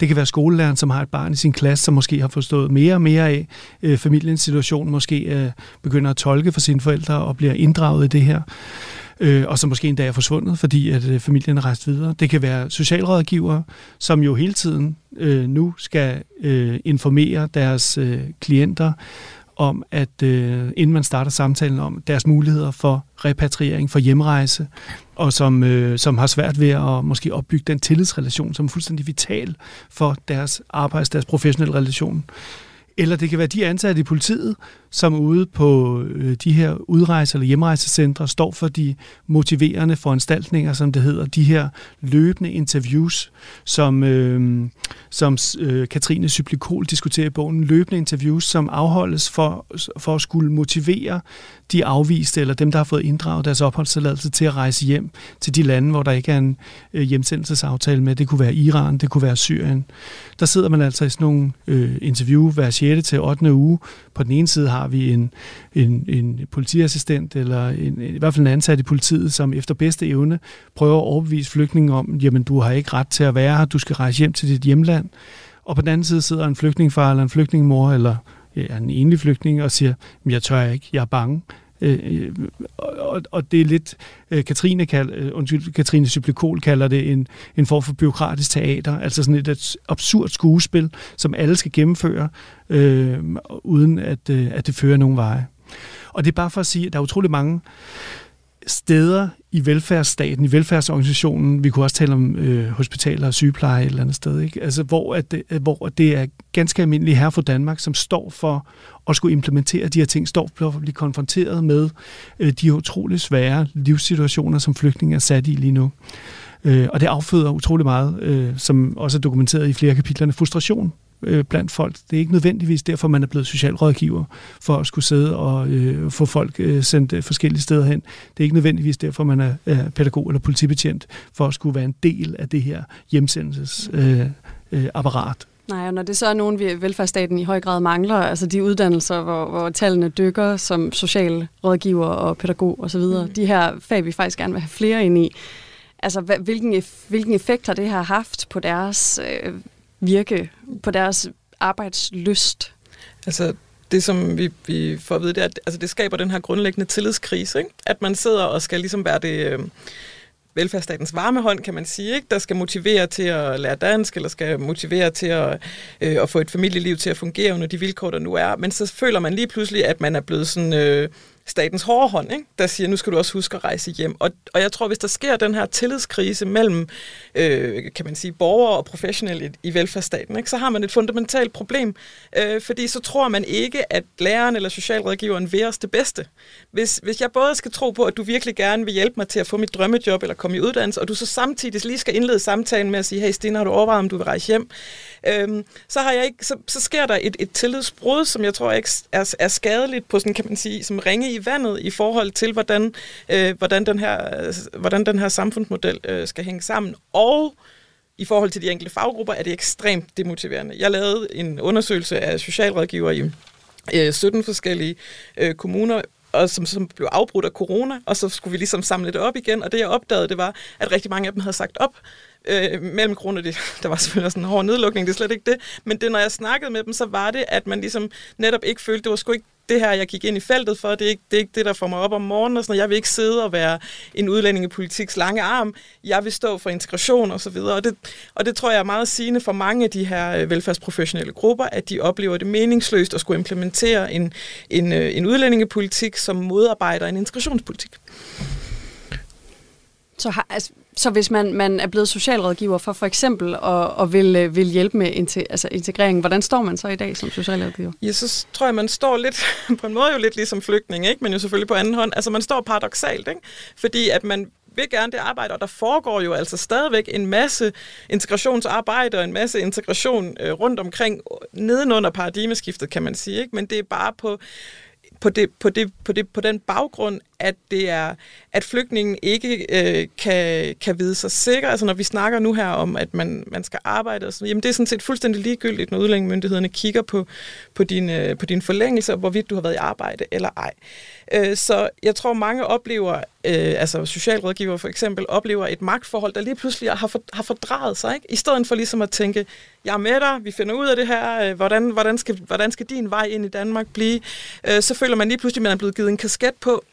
Det kan være skolelæreren, som har et barn i sin klasse, som måske har forstået mere og mere af øh, familiens situation, måske øh, begynder at tolke for sine forældre og bliver inddraget i det her øh, og som måske endda er forsvundet, fordi at øh, familien er rejst videre. Det kan være socialrådgivere, som jo hele tiden øh, nu skal øh, informere deres øh, klienter om, at øh, inden man starter samtalen om deres muligheder for repatriering, for hjemrejse, og som, øh, som har svært ved at måske opbygge den tillidsrelation, som er fuldstændig vital for deres arbejds, deres professionelle relation. Eller det kan være de ansatte i politiet, som ude på øh, de her udrejse- eller hjemrejsecentre står for de motiverende foranstaltninger, som det hedder, de her løbende interviews, som, øh, som øh, Katrine Syplikol diskuterer i bogen, løbende interviews, som afholdes for, for at skulle motivere de afviste, eller dem, der har fået inddraget deres opholdstilladelse til at rejse hjem til de lande, hvor der ikke er en øh, hjemsendelsesaftale med. Det kunne være Iran, det kunne være Syrien. Der sidder man altså i sådan nogle øh, interview hver 6. til 8. uge. På den ene side har vi en, en, en politiassistent, eller en, i hvert fald en ansat i politiet, som efter bedste evne prøver at overbevise flygtningen om, jamen du har ikke ret til at være her, du skal rejse hjem til dit hjemland. Og på den anden side sidder en flygtningfar eller en flygtningemor, eller ja, en enlig flygtning, og siger, jeg tør ikke, jeg er bange. Øh, øh, og, og det er lidt, øh, Katrine, kald, øh, undskyld, Katrine Syblikol kalder det en, en form for byråkratisk teater, altså sådan et, et absurd skuespil, som alle skal gennemføre, øh, uden at, øh, at det fører nogen veje. Og det er bare for at sige, at der er utrolig mange steder i velfærdsstaten, i velfærdsorganisationen, vi kunne også tale om øh, hospitaler og sygepleje et eller andet sted, ikke? Altså, hvor, at det, øh, hvor det er ganske almindelige her for Danmark, som står for at skulle implementere de her ting, står for at blive konfronteret med øh, de utrolig svære livssituationer, som flygtninge er sat i lige nu. Øh, og det afføder utrolig meget, øh, som også er dokumenteret i flere kapitlerne, frustration øh, blandt folk. Det er ikke nødvendigvis derfor, man er blevet socialrådgiver, for at skulle sidde og øh, få folk øh, sendt øh, forskellige steder hen. Det er ikke nødvendigvis derfor, man er øh, pædagog eller politibetjent, for at skulle være en del af det her hjemsendelsesapparat. Øh, øh, apparat. Nej, og når det så er nogen, vi velfærdsstaten i høj grad mangler, altså de uddannelser, hvor, hvor tallene dykker som social rådgiver og pædagog osv., mm. de her fag, vi faktisk gerne vil have flere ind i, altså hvilken, hvilken effekt har det her haft på deres øh, virke, på deres arbejdslyst? Altså, det, som vi, vi får at vide, det er, at altså, det skaber den her grundlæggende tillidskrise. Ikke? At man sidder og skal ligesom være det... Øh, velfærdsstatens varmehånd, kan man sige, ikke? der skal motivere til at lære dansk, eller skal motivere til at, øh, at få et familieliv til at fungere under de vilkår, der nu er. Men så føler man lige pludselig, at man er blevet sådan... Øh, statens hårde hånd, ikke? der siger, nu skal du også huske at rejse hjem. Og, og jeg tror, hvis der sker den her tillidskrise mellem, øh, kan man sige, borgere og professionelle i, i velfærdsstaten, ikke? så har man et fundamentalt problem, øh, fordi så tror man ikke, at læreren eller socialrådgiveren vil os det bedste. Hvis, hvis jeg både skal tro på, at du virkelig gerne vil hjælpe mig til at få mit drømmejob eller komme i uddannelse, og du så samtidig lige skal indlede samtalen med at sige, hey Stine, har du overvejet, om du vil rejse hjem? Øh, så, har jeg ikke, så, så sker der et, et tillidsbrud, som jeg tror ikke er, er skadeligt på sådan, kan man sige, som ringe i vandet i forhold til, hvordan, øh, hvordan, den, her, øh, hvordan den her samfundsmodel øh, skal hænge sammen. Og i forhold til de enkelte faggrupper er det ekstremt demotiverende. Jeg lavede en undersøgelse af socialrådgiver i øh, 17 forskellige øh, kommuner, og som, som blev afbrudt af corona, og så skulle vi ligesom samle det op igen, og det jeg opdagede, det var, at rigtig mange af dem havde sagt op, øh, mellem kroner. Det, (laughs) der var selvfølgelig også en hård nedlukning, det er slet ikke det. Men det, når jeg snakkede med dem, så var det, at man ligesom netop ikke følte, det var sgu ikke det her, jeg gik ind i feltet for, det er, ikke, det er ikke det, der får mig op om morgenen, og sådan, jeg vil ikke sidde og være en udlændingepolitiks lange arm, jeg vil stå for integration og så videre, og det, og det tror jeg er meget sigende for mange af de her øh, velfærdsprofessionelle grupper, at de oplever det meningsløst at skulle implementere en, en, øh, en udlændingepolitik, som modarbejder en integrationspolitik. Så, har, altså, så hvis man, man er blevet socialrådgiver for for eksempel og, og vil, øh, vil hjælpe med inte, altså integrering, hvordan står man så i dag som socialrådgiver? Ja, så tror jeg, man står lidt, (laughs) på en måde jo lidt ligesom flygtning, ikke? men jo selvfølgelig på anden hånd. Altså man står paradoxalt, ikke? fordi at man vil gerne det arbejde, og der foregår jo altså stadigvæk en masse integrationsarbejde og en masse integration øh, rundt omkring øh, nedenunder paradigmeskiftet, kan man sige. Ikke? Men det er bare på på, det, på, det, på, det, på den baggrund, at det er, at flygtningen ikke øh, kan, kan vide sig sikker. Altså når vi snakker nu her om, at man, man skal arbejde, og sådan, jamen det er sådan set fuldstændig ligegyldigt, når udlændingemyndighederne kigger på, på, din, øh, på din forlængelse, og hvorvidt du har været i arbejde eller ej. Øh, så jeg tror, mange oplever, øh, altså socialrådgiver for eksempel, oplever et magtforhold, der lige pludselig har, for, har fordrejet sig, ikke? i stedet for ligesom at tænke, jeg er med dig, vi finder ud af det her, øh, hvordan, hvordan, skal, hvordan skal din vej ind i Danmark blive? Øh, så føler man lige pludselig, at man er blevet givet en kasket på,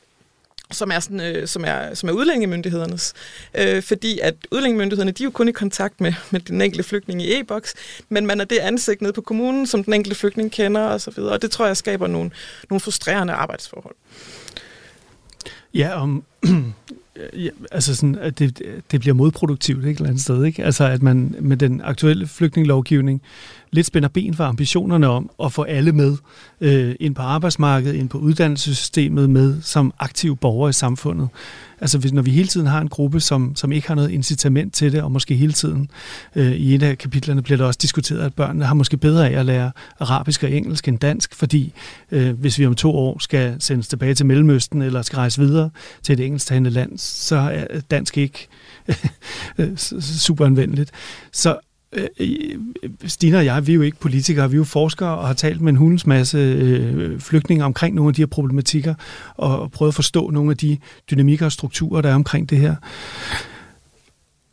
som er, sådan, øh, som er, som er udlændingemyndighedernes. Øh, fordi at udlændingemyndighederne, de er jo kun i kontakt med, med den enkelte flygtning i e-boks, men man er det ansigt nede på kommunen, som den enkelte flygtning kender og så videre, og det tror jeg skaber nogle, nogle frustrerende arbejdsforhold. Ja, om, (clears throat) ja, altså sådan, at det, det bliver modproduktivt ikke, et eller andet sted. Ikke? Altså at man med den aktuelle flygtningelovgivning lidt spænder ben for ambitionerne om at få alle med øh, ind på arbejdsmarkedet, ind på uddannelsessystemet med som aktive borgere i samfundet. Altså hvis, når vi hele tiden har en gruppe, som, som ikke har noget incitament til det, og måske hele tiden øh, i et af kapitlerne bliver der også diskuteret, at børnene har måske bedre af at lære arabisk og engelsk end dansk, fordi øh, hvis vi om to år skal sendes tilbage til Mellemøsten, eller skal rejse videre til et engelsktalende land, så er dansk ikke (laughs) øh, super anvendeligt. Så Øh, øh, Stine og jeg, vi er jo ikke politikere, vi er jo forskere og har talt med en hundens masse øh, flygtninge omkring nogle af de her problematikker og prøvet at forstå nogle af de dynamikker og strukturer, der er omkring det her.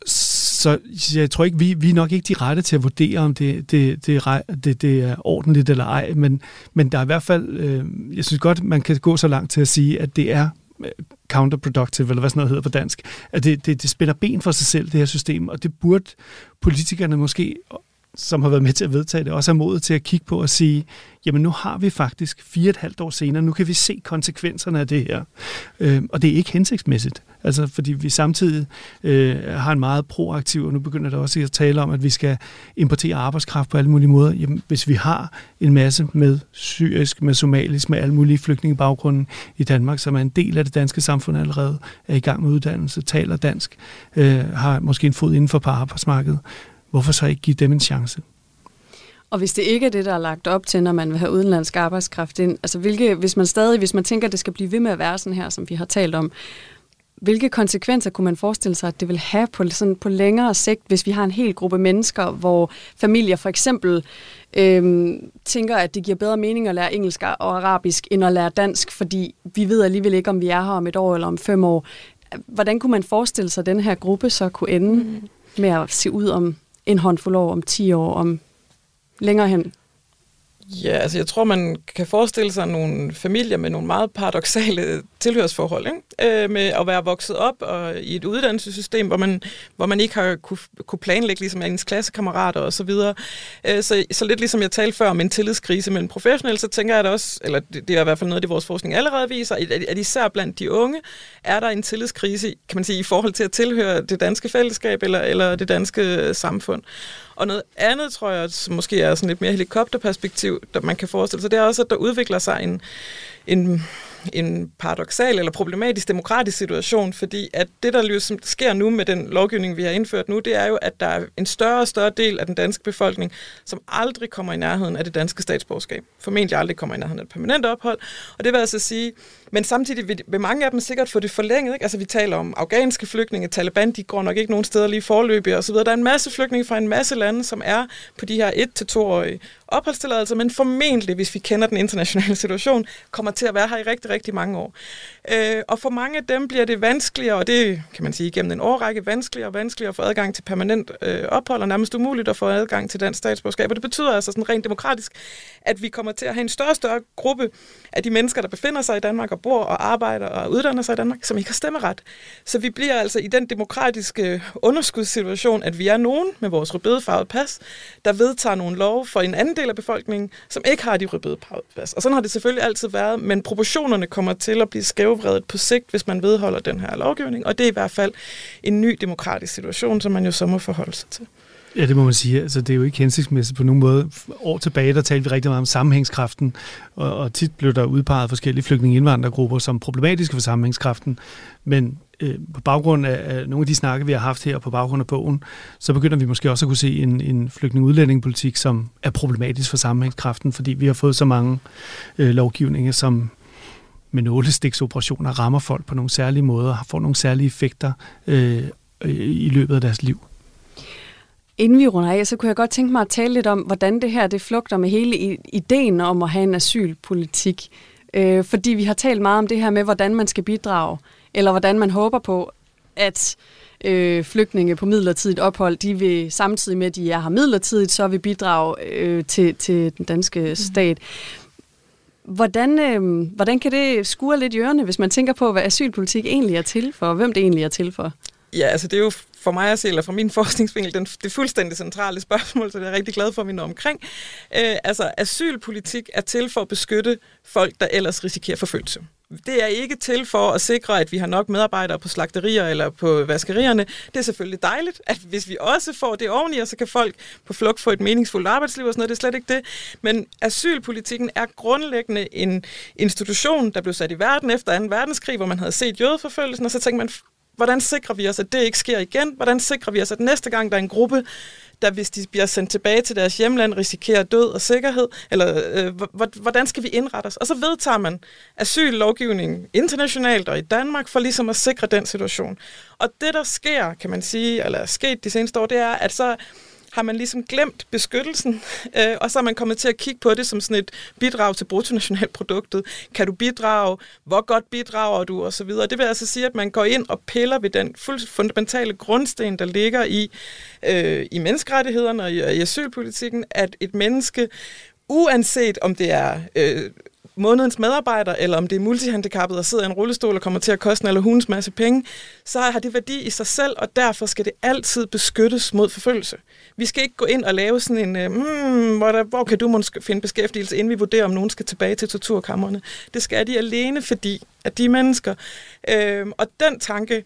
Så jeg tror ikke, vi, vi er nok ikke de rette til at vurdere, om det, det, det, det, det er ordentligt eller ej, men, men der er i hvert fald, øh, jeg synes godt, man kan gå så langt til at sige, at det er counterproductive, eller hvad sådan noget hedder på dansk, at det, det, det spænder ben for sig selv, det her system, og det burde politikerne måske som har været med til at vedtage det, også har modet til at kigge på og sige, jamen nu har vi faktisk fire og et halvt år senere, nu kan vi se konsekvenserne af det her. Øh, og det er ikke hensigtsmæssigt, altså fordi vi samtidig øh, har en meget proaktiv, og nu begynder der også at tale om, at vi skal importere arbejdskraft på alle mulige måder. Jamen, hvis vi har en masse med syrisk, med somalisk, med alle mulige flygtningebaggrunde i Danmark, som er en del af det danske samfund allerede, er i gang med uddannelse, taler dansk, øh, har måske en fod inden for på arbejdsmarkedet, hvorfor så ikke give dem en chance? Og hvis det ikke er det, der er lagt op til, når man vil have udenlandsk arbejdskraft ind, altså hvilke, hvis man stadig, hvis man tænker, at det skal blive ved med at være sådan her, som vi har talt om, hvilke konsekvenser kunne man forestille sig, at det vil have på, sådan på længere sigt, hvis vi har en hel gruppe mennesker, hvor familier for eksempel øhm, tænker, at det giver bedre mening at lære engelsk og arabisk, end at lære dansk, fordi vi ved alligevel ikke, om vi er her om et år eller om fem år. Hvordan kunne man forestille sig, at den her gruppe så kunne ende mm. med at se ud om en håndfuld år, om 10 år, om længere hen? Ja, altså jeg tror, man kan forestille sig nogle familier med nogle meget paradoxale tilhørsforhold, ikke? Øh, med at være vokset op og i et uddannelsessystem, hvor man, hvor man ikke har kunne, kunne planlægge ligesom ens klassekammerater og så videre. Øh, så, så lidt ligesom jeg talte før om en tillidskrise mellem professionelle, så tænker jeg da også, eller det, det er i hvert fald noget, det vores forskning allerede viser, at, at især blandt de unge er der en tillidskrise, kan man sige, i forhold til at tilhøre det danske fællesskab eller, eller det danske samfund. Og noget andet, tror jeg, som måske er sådan lidt mere helikopterperspektiv, der man kan forestille sig, det er også, at der udvikler sig en, en en paradoxal eller problematisk demokratisk situation, fordi at det, der ligesom sker nu med den lovgivning, vi har indført nu, det er jo, at der er en større og større del af den danske befolkning, som aldrig kommer i nærheden af det danske statsborgerskab. Formentlig aldrig kommer i nærheden af et permanent ophold. Og det vil altså sige, men samtidig vil, vil mange af dem sikkert få det forlænget. Ikke? Altså vi taler om afghanske flygtninge, Taliban, de går nok ikke nogen steder lige forløbig og så videre. Der er en masse flygtninge fra en masse lande, som er på de her 1-2-årige opholdstilladelse, men formentlig, hvis vi kender den internationale (laughs) situation, kommer til at være her i rigtig, rigtig mange år. Øh, og for mange af dem bliver det vanskeligere, og det kan man sige gennem en årrække, vanskeligere og vanskeligere at få adgang til permanent øh, ophold, og nærmest umuligt at få adgang til dansk statsborgerskab. Og det betyder altså sådan rent demokratisk, at vi kommer til at have en større og større gruppe af de mennesker, der befinder sig i Danmark og bor og arbejder og uddanner sig i Danmark, som ikke har stemmeret. Så vi bliver altså i den demokratiske underskudssituation, at vi er nogen med vores rødbedefarvede pas, der vedtager nogle lov for en anden del af befolkningen, som ikke har de rødbedefarvede pas. Og sådan har det selvfølgelig altid været, men proportionerne kommer til at blive skævvredet på sigt, hvis man vedholder den her lovgivning, og det er i hvert fald en ny demokratisk situation, som man jo så må forholde sig til. Ja, det må man sige. Altså, det er jo ikke hensigtsmæssigt på nogen måde. År tilbage, der talte vi rigtig meget om sammenhængskraften, og, og tit blev der udpeget forskellige flygtninge-indvandrergrupper som problematiske for sammenhængskraften. Men øh, på baggrund af, af nogle af de snakke, vi har haft her, på baggrund af bogen, så begynder vi måske også at kunne se en, en flygtning-udlændingepolitik, som er problematisk for sammenhængskraften, fordi vi har fået så mange øh, lovgivninger, som med nålestiksoperationer rammer folk på nogle særlige måder, får nogle særlige effekter øh, øh, i løbet af deres liv. Inden vi runder af, så kunne jeg godt tænke mig at tale lidt om, hvordan det her det flugter med hele ideen om at have en asylpolitik. Øh, fordi vi har talt meget om det her med, hvordan man skal bidrage, eller hvordan man håber på, at øh, flygtninge på midlertidigt ophold, de vil samtidig med, at de er her midlertidigt, så vil bidrage øh, til, til den danske mhm. stat. Hvordan, øh, hvordan kan det skure lidt i ørerne, hvis man tænker på, hvad asylpolitik egentlig er til for, og hvem det egentlig er til for? Ja, altså det er jo for mig at se, eller fra min (laughs) forskningsvinkel, den, det fuldstændig centrale spørgsmål, så det er jeg rigtig glad for, at vi når omkring. Øh, altså, asylpolitik er til for at beskytte folk, der ellers risikerer forfølgelse. Det er ikke til for at sikre, at vi har nok medarbejdere på slagterier eller på vaskerierne. Det er selvfølgelig dejligt, at hvis vi også får det oveni, så kan folk på flugt få et meningsfuldt arbejdsliv og sådan noget. Det er slet ikke det. Men asylpolitikken er grundlæggende en institution, der blev sat i verden efter 2. verdenskrig, hvor man havde set jødeforfølgelsen, og så tænkte man, hvordan sikrer vi os, at det ikke sker igen? Hvordan sikrer vi os, at næste gang der er en gruppe, der hvis de bliver sendt tilbage til deres hjemland, risikerer død og sikkerhed? Eller øh, hvordan skal vi indrette os? Og så vedtager man asyllovgivningen internationalt og i Danmark for ligesom at sikre den situation. Og det, der sker, kan man sige, eller er sket de seneste år, det er, at så har man ligesom glemt beskyttelsen, (laughs) øh, og så er man kommet til at kigge på det som sådan et bidrag til bruttonationalproduktet. Kan du bidrage? Hvor godt bidrager du? Og så videre. Det vil altså sige, at man går ind og piller ved den fuldt fundamentale grundsten, der ligger i, øh, i menneskerettighederne og i, i asylpolitikken, at et menneske, uanset om det er øh, månedens medarbejder, eller om det er multihandicappet, der sidder i en rullestol og kommer til at koste en eller hunds masse penge, så har det værdi i sig selv, og derfor skal det altid beskyttes mod forfølgelse. Vi skal ikke gå ind og lave sådan en, øh, hmm, hvor, der, hvor kan du måske finde beskæftigelse, inden vi vurderer, om nogen skal tilbage til torturkammerne. Det skal de alene, fordi at de mennesker. Øh, og den tanke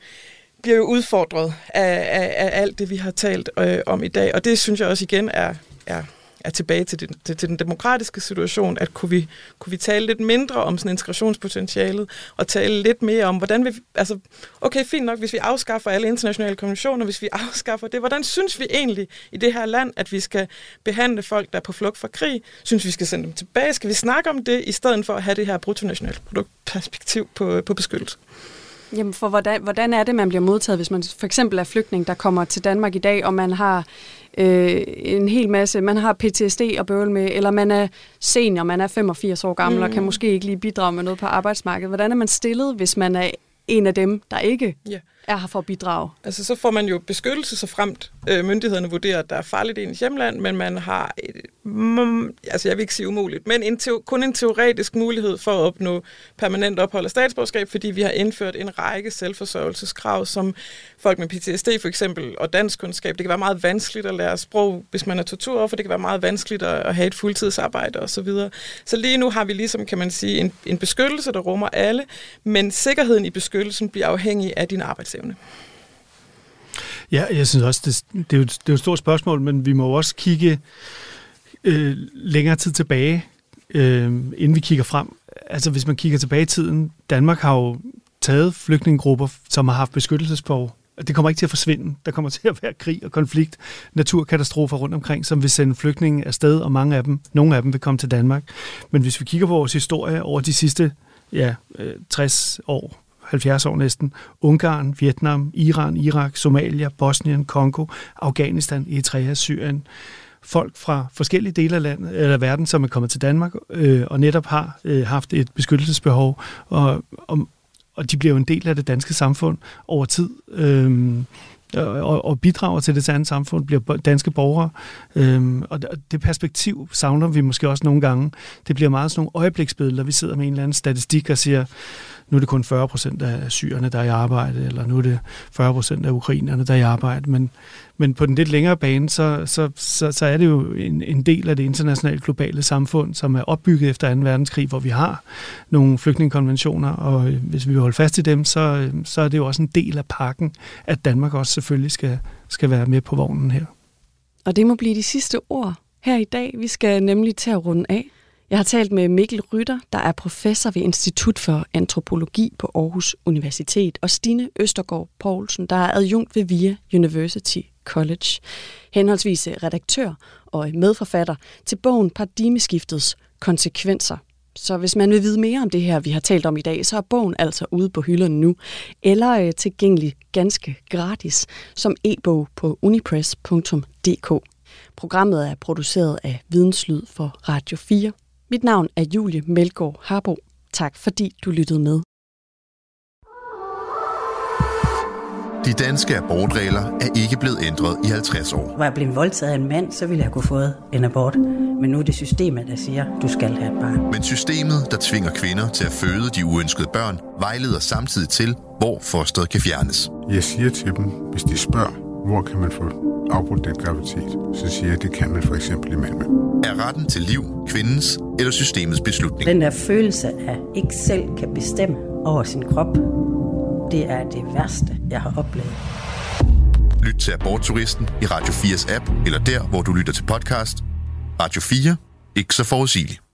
bliver jo udfordret af, af, af alt det, vi har talt øh, om i dag, og det synes jeg også igen er, er er tilbage til, den, til, til den demokratiske situation, at kunne vi, kunne vi tale lidt mindre om sådan integrationspotentialet, og tale lidt mere om, hvordan vi, altså, okay, fint nok, hvis vi afskaffer alle internationale konventioner, hvis vi afskaffer det, hvordan synes vi egentlig i det her land, at vi skal behandle folk, der er på flugt fra krig? Synes vi skal sende dem tilbage? Skal vi snakke om det, i stedet for at have det her bruttonationale produktperspektiv på, på beskyttelse? Jamen, for hvordan, hvordan er det, man bliver modtaget, hvis man for eksempel er flygtning, der kommer til Danmark i dag, og man har øh, en hel masse, man har PTSD at bøvle med, eller man er senior, man er 85 år gammel, mm. og kan måske ikke lige bidrage med noget på arbejdsmarkedet. Hvordan er man stillet, hvis man er en af dem, der ikke yeah er her for at bidrage? Altså, så får man jo beskyttelse, så fremt øh, myndighederne vurderer, at der er farligt i ens hjemland, men man har, et, mm, altså jeg vil ikke sige umuligt, men en teo, kun en teoretisk mulighed for at opnå permanent ophold af statsborgerskab, fordi vi har indført en række selvforsørgelseskrav, som folk med PTSD for eksempel, og dansk kundskab. Det kan være meget vanskeligt at lære sprog, hvis man er torturoffer, for det kan være meget vanskeligt at, at have et fuldtidsarbejde osv. Så, videre. så lige nu har vi ligesom, kan man sige, en, en beskyttelse, der rummer alle, men sikkerheden i beskyttelsen bliver afhængig af din arbejdsevne. Ja, jeg synes også, det, det, er, jo, det er jo et stort spørgsmål, men vi må jo også kigge øh, længere tid tilbage, øh, inden vi kigger frem. Altså hvis man kigger tilbage i tiden, Danmark har jo taget flygtningegrupper, som har haft beskyttelsesbehov. Det kommer ikke til at forsvinde. Der kommer (laughs) til at være krig og konflikt, naturkatastrofer rundt omkring, som vil sende flygtninge afsted, og mange af dem, nogle af dem vil komme til Danmark. Men hvis vi kigger på vores historie over de sidste ja, øh, 60 år, 70 år næsten, Ungarn, Vietnam, Iran, Irak, Somalia, Bosnien, Kongo, Afghanistan, Eritrea, Syrien, folk fra forskellige dele af landet, eller verden, som er kommet til Danmark øh, og netop har øh, haft et beskyttelsesbehov, og, og, og de bliver jo en del af det danske samfund over tid. Øh, og, og bidrager til det sande samfund, bliver danske borgere. Øhm, og det perspektiv savner vi måske også nogle gange. Det bliver meget sådan nogle øjebliksbilleder, vi sidder med en eller anden statistik og siger, nu er det kun 40 procent af syrerne, der er i arbejde, eller nu er det 40 procent af ukrainerne, der er i arbejde. Men, men på den lidt længere bane, så, så, så, så er det jo en, en del af det internationale globale samfund, som er opbygget efter 2. verdenskrig, hvor vi har nogle flygtningekonventioner, og øh, hvis vi vil holde fast i dem, så, øh, så er det jo også en del af pakken, at Danmark også selvfølgelig skal, skal være med på vognen her. Og det må blive de sidste ord her i dag. Vi skal nemlig til at runde af. Jeg har talt med Mikkel Rytter, der er professor ved Institut for Antropologi på Aarhus Universitet, og Stine Østergaard Poulsen, der er adjunkt ved VIA University College. Henholdsvis øh, redaktør og øh, medforfatter til bogen Paradigmeskiftets konsekvenser. Så hvis man vil vide mere om det her, vi har talt om i dag, så er bogen altså ude på hylderne nu, eller øh, tilgængelig ganske gratis som e-bog på unipress.dk. Programmet er produceret af Videnslyd for Radio 4. Mit navn er Julie Melgaard Harbo. Tak fordi du lyttede med. De danske abortregler er ikke blevet ændret i 50 år. Var jeg blevet voldtaget af en mand, så ville jeg kunne få en abort. Men nu er det systemet, der siger, du skal have et barn. Men systemet, der tvinger kvinder til at føde de uønskede børn, vejleder samtidig til, hvor fosteret kan fjernes. Jeg siger til dem, hvis de spørger, hvor kan man få afbrudt den graviditet, så siger jeg, at det kan man for eksempel i Malmø. Er retten til liv kvindens eller systemets beslutning? Den der følelse af ikke selv kan bestemme over sin krop, det er det værste, jeg har oplevet. Lyt til Abortturisten i Radio 4's app, eller der, hvor du lytter til podcast. Radio 4. Ikke så forudsigeligt.